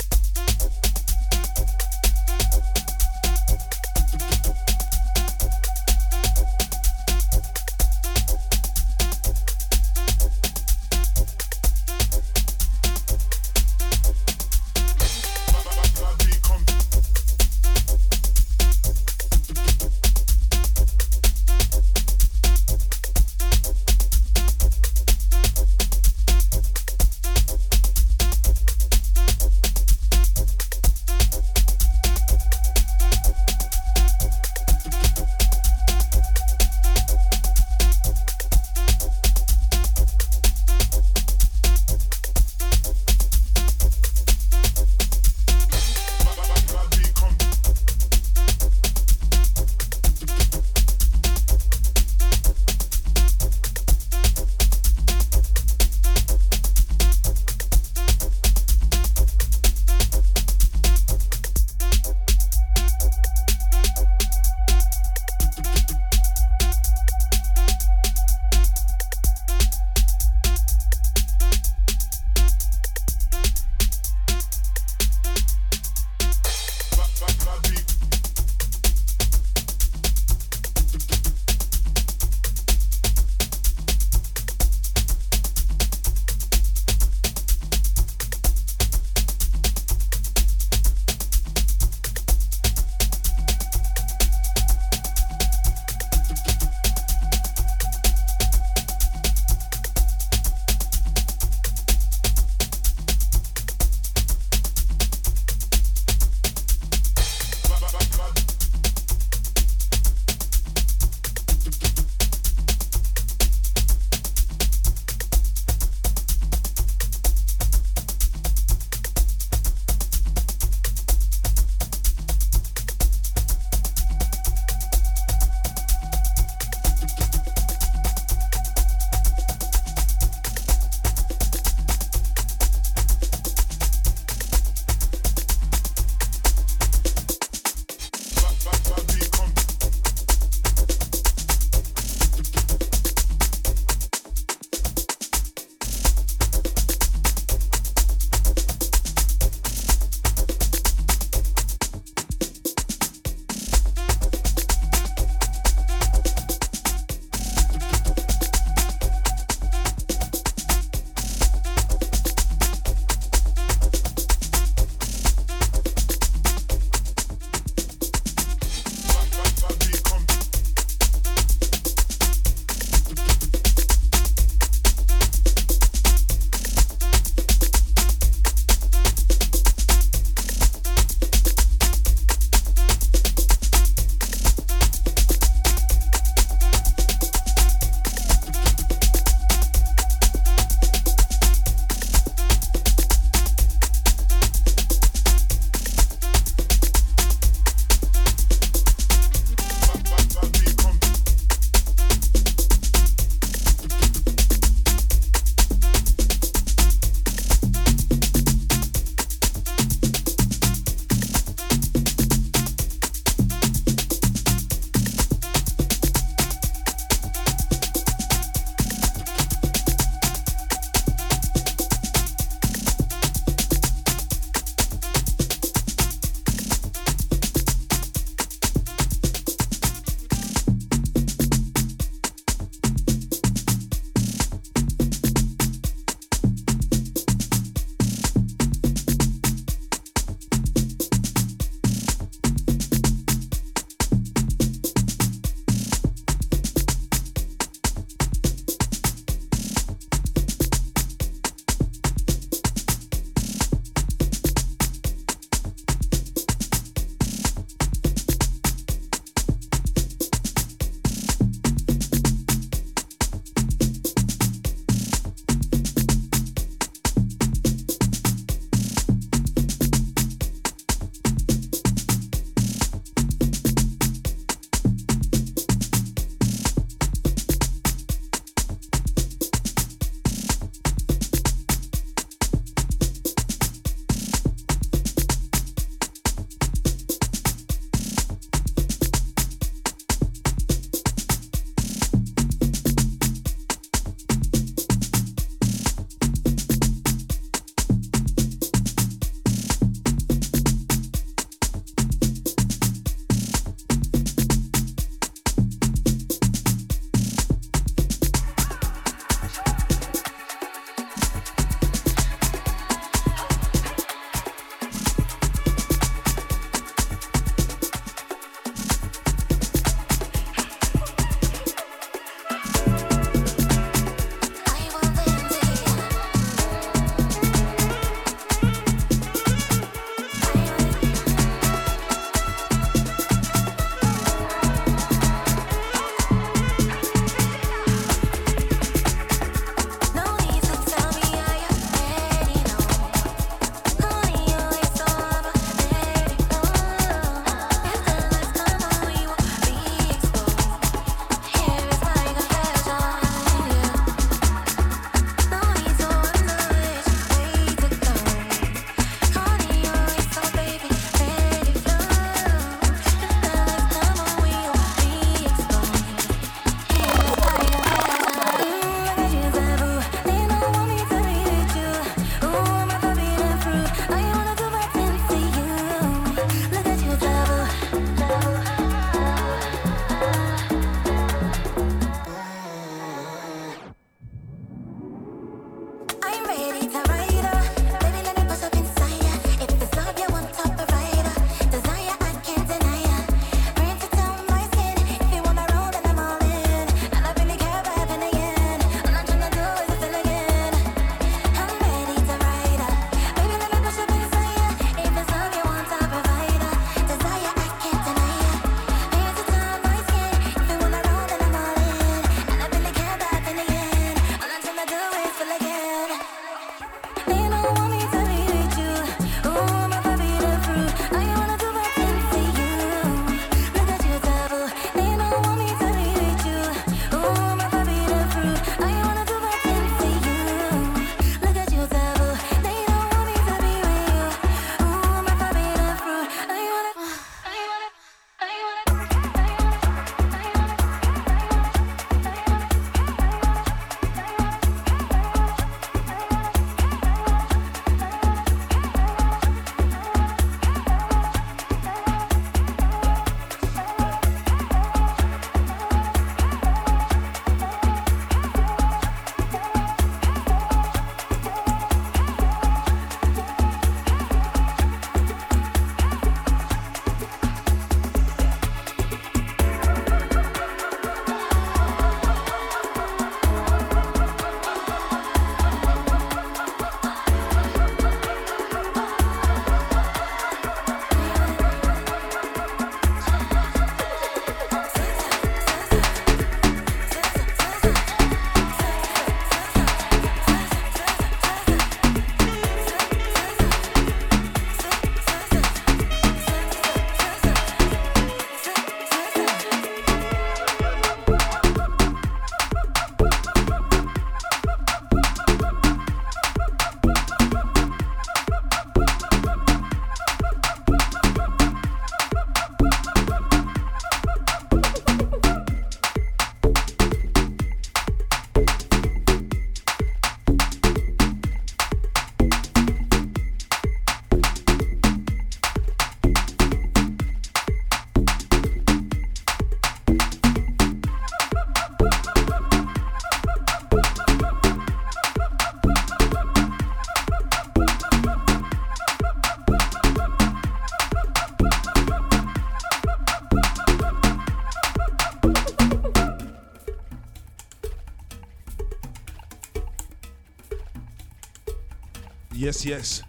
Yes, yes.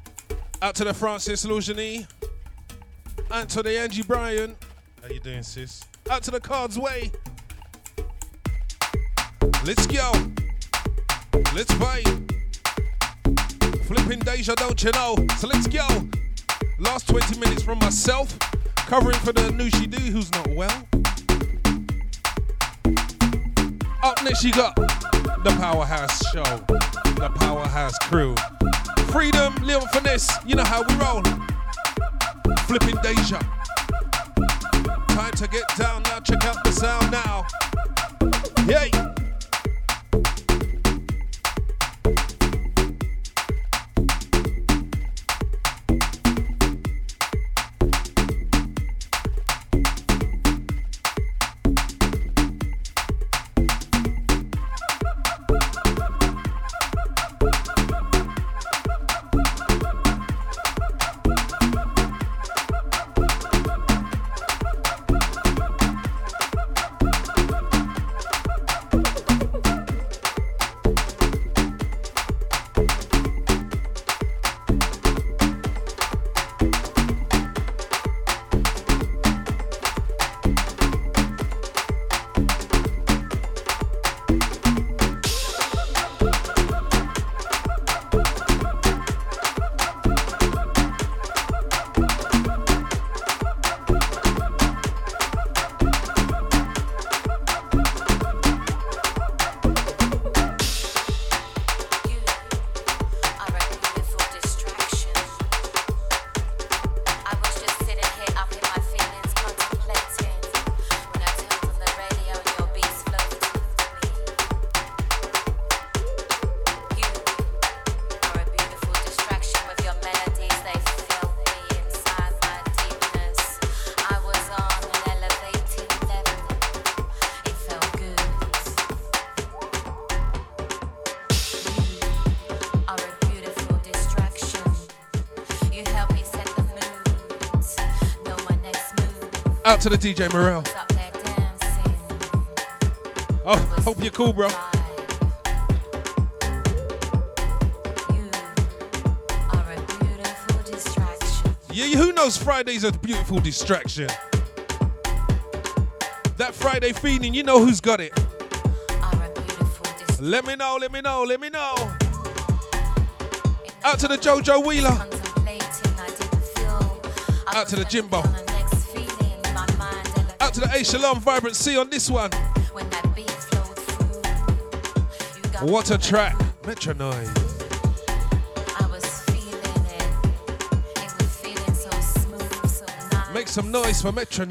Out to the Francis Lugeny. And to the Angie Bryan. How you doing, sis? Out to the Cards Way. Let's go. Let's vibe. Flipping Deja, don't you know? So let's go. Last 20 minutes from myself. Covering for the Nushi Do who's not well. Up next, you got the Powerhouse Show, the Powerhouse Crew. Freedom, Leon Finesse, you know how we roll. Flipping Deja. Time to get down now, check out the sound now. Out to the DJ Morel. Oh, hope you're cool, bro. Yeah, who knows Friday's a beautiful distraction? That Friday feeling, you know who's got it. Let me know, let me know, let me know. Out to the Jojo Wheeler. Out to the Jimbo. A Shalom Vibrant C on this one. What a track. Metro Noise. Make some noise for Metro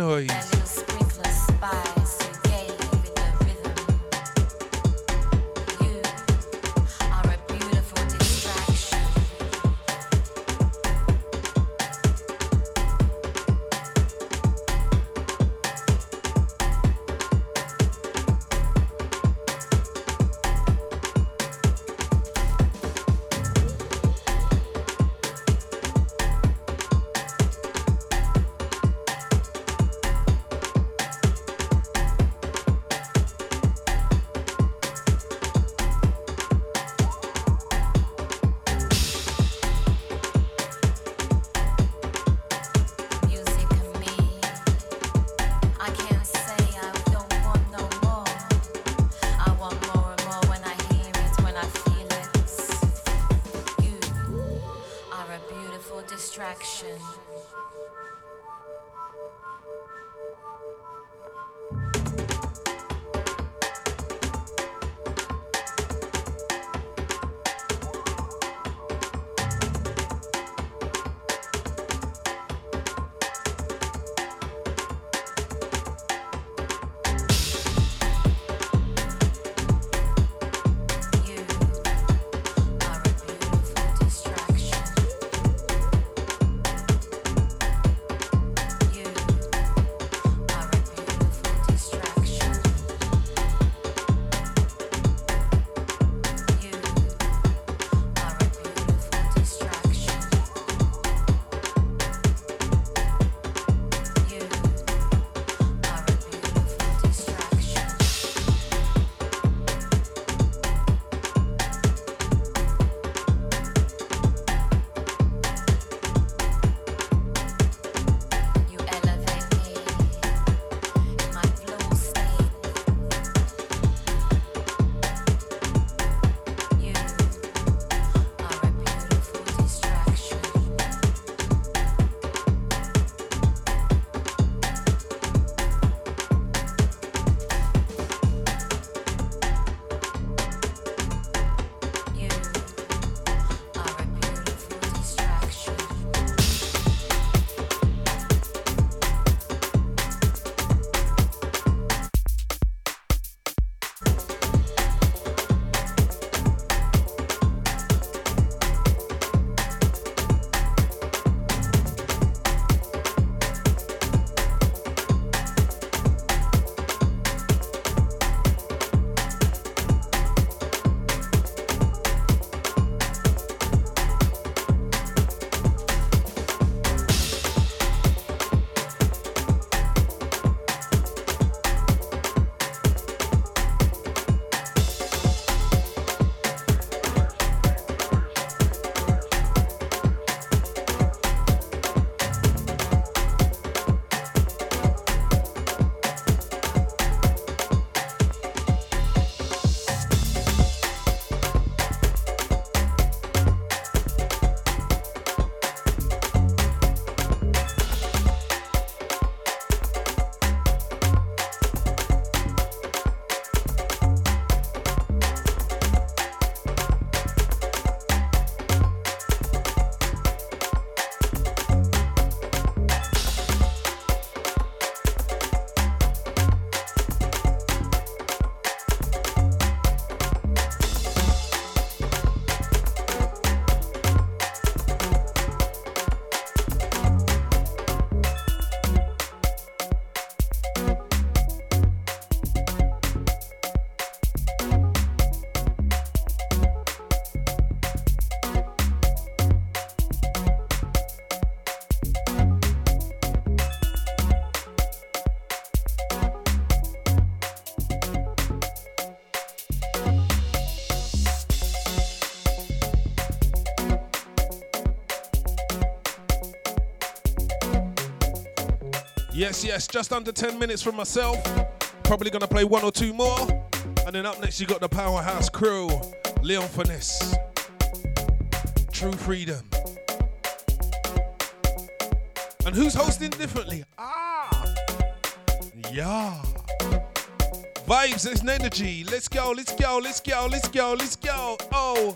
Yes, yes, just under 10 minutes from myself. Probably gonna play one or two more. And then up next, you got the Powerhouse crew Leon Finesse. True Freedom. And who's hosting differently? Ah! Yeah. Vibes and energy. Let's go, let's go, let's go, let's go, let's go. Oh.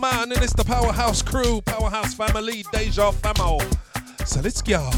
Me and it's the Powerhouse crew, Powerhouse family, Deja Famo. So let's go.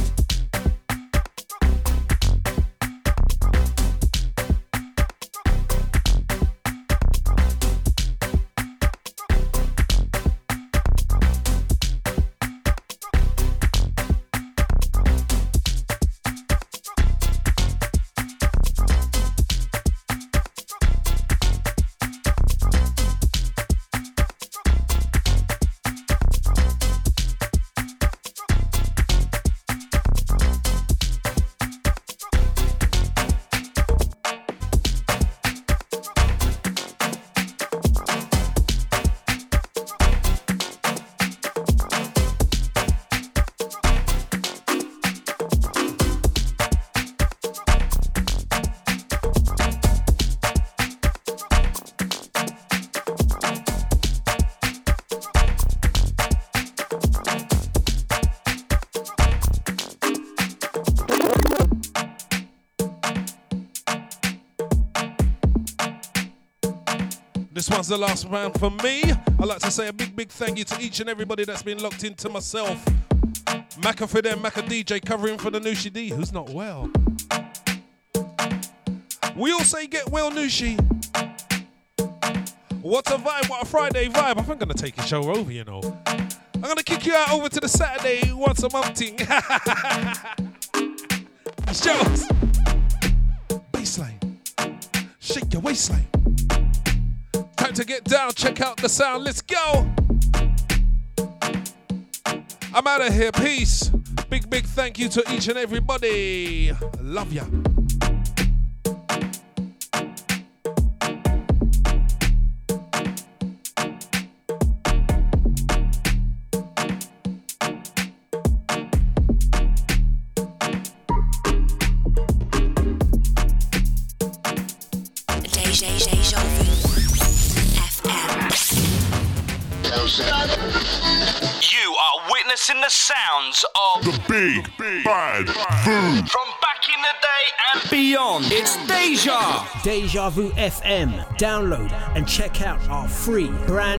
The last round for me. I'd like to say a big, big thank you to each and everybody that's been locked into myself. Macca for them, Macca DJ covering for the Nushi D, who's not well. We all say get well, Nushi. What a vibe, what a Friday vibe. I think I'm gonna take your show over, you know. I'm gonna kick you out over to the Saturday once a month thing. Shows. Baseline. Shake your waistline. To get down, check out the sound. Let's go. I'm out of here. Peace. Big, big thank you to each and everybody. Love ya. Beyond. It's Deja. Deja Vu FM. Download and check out our free brand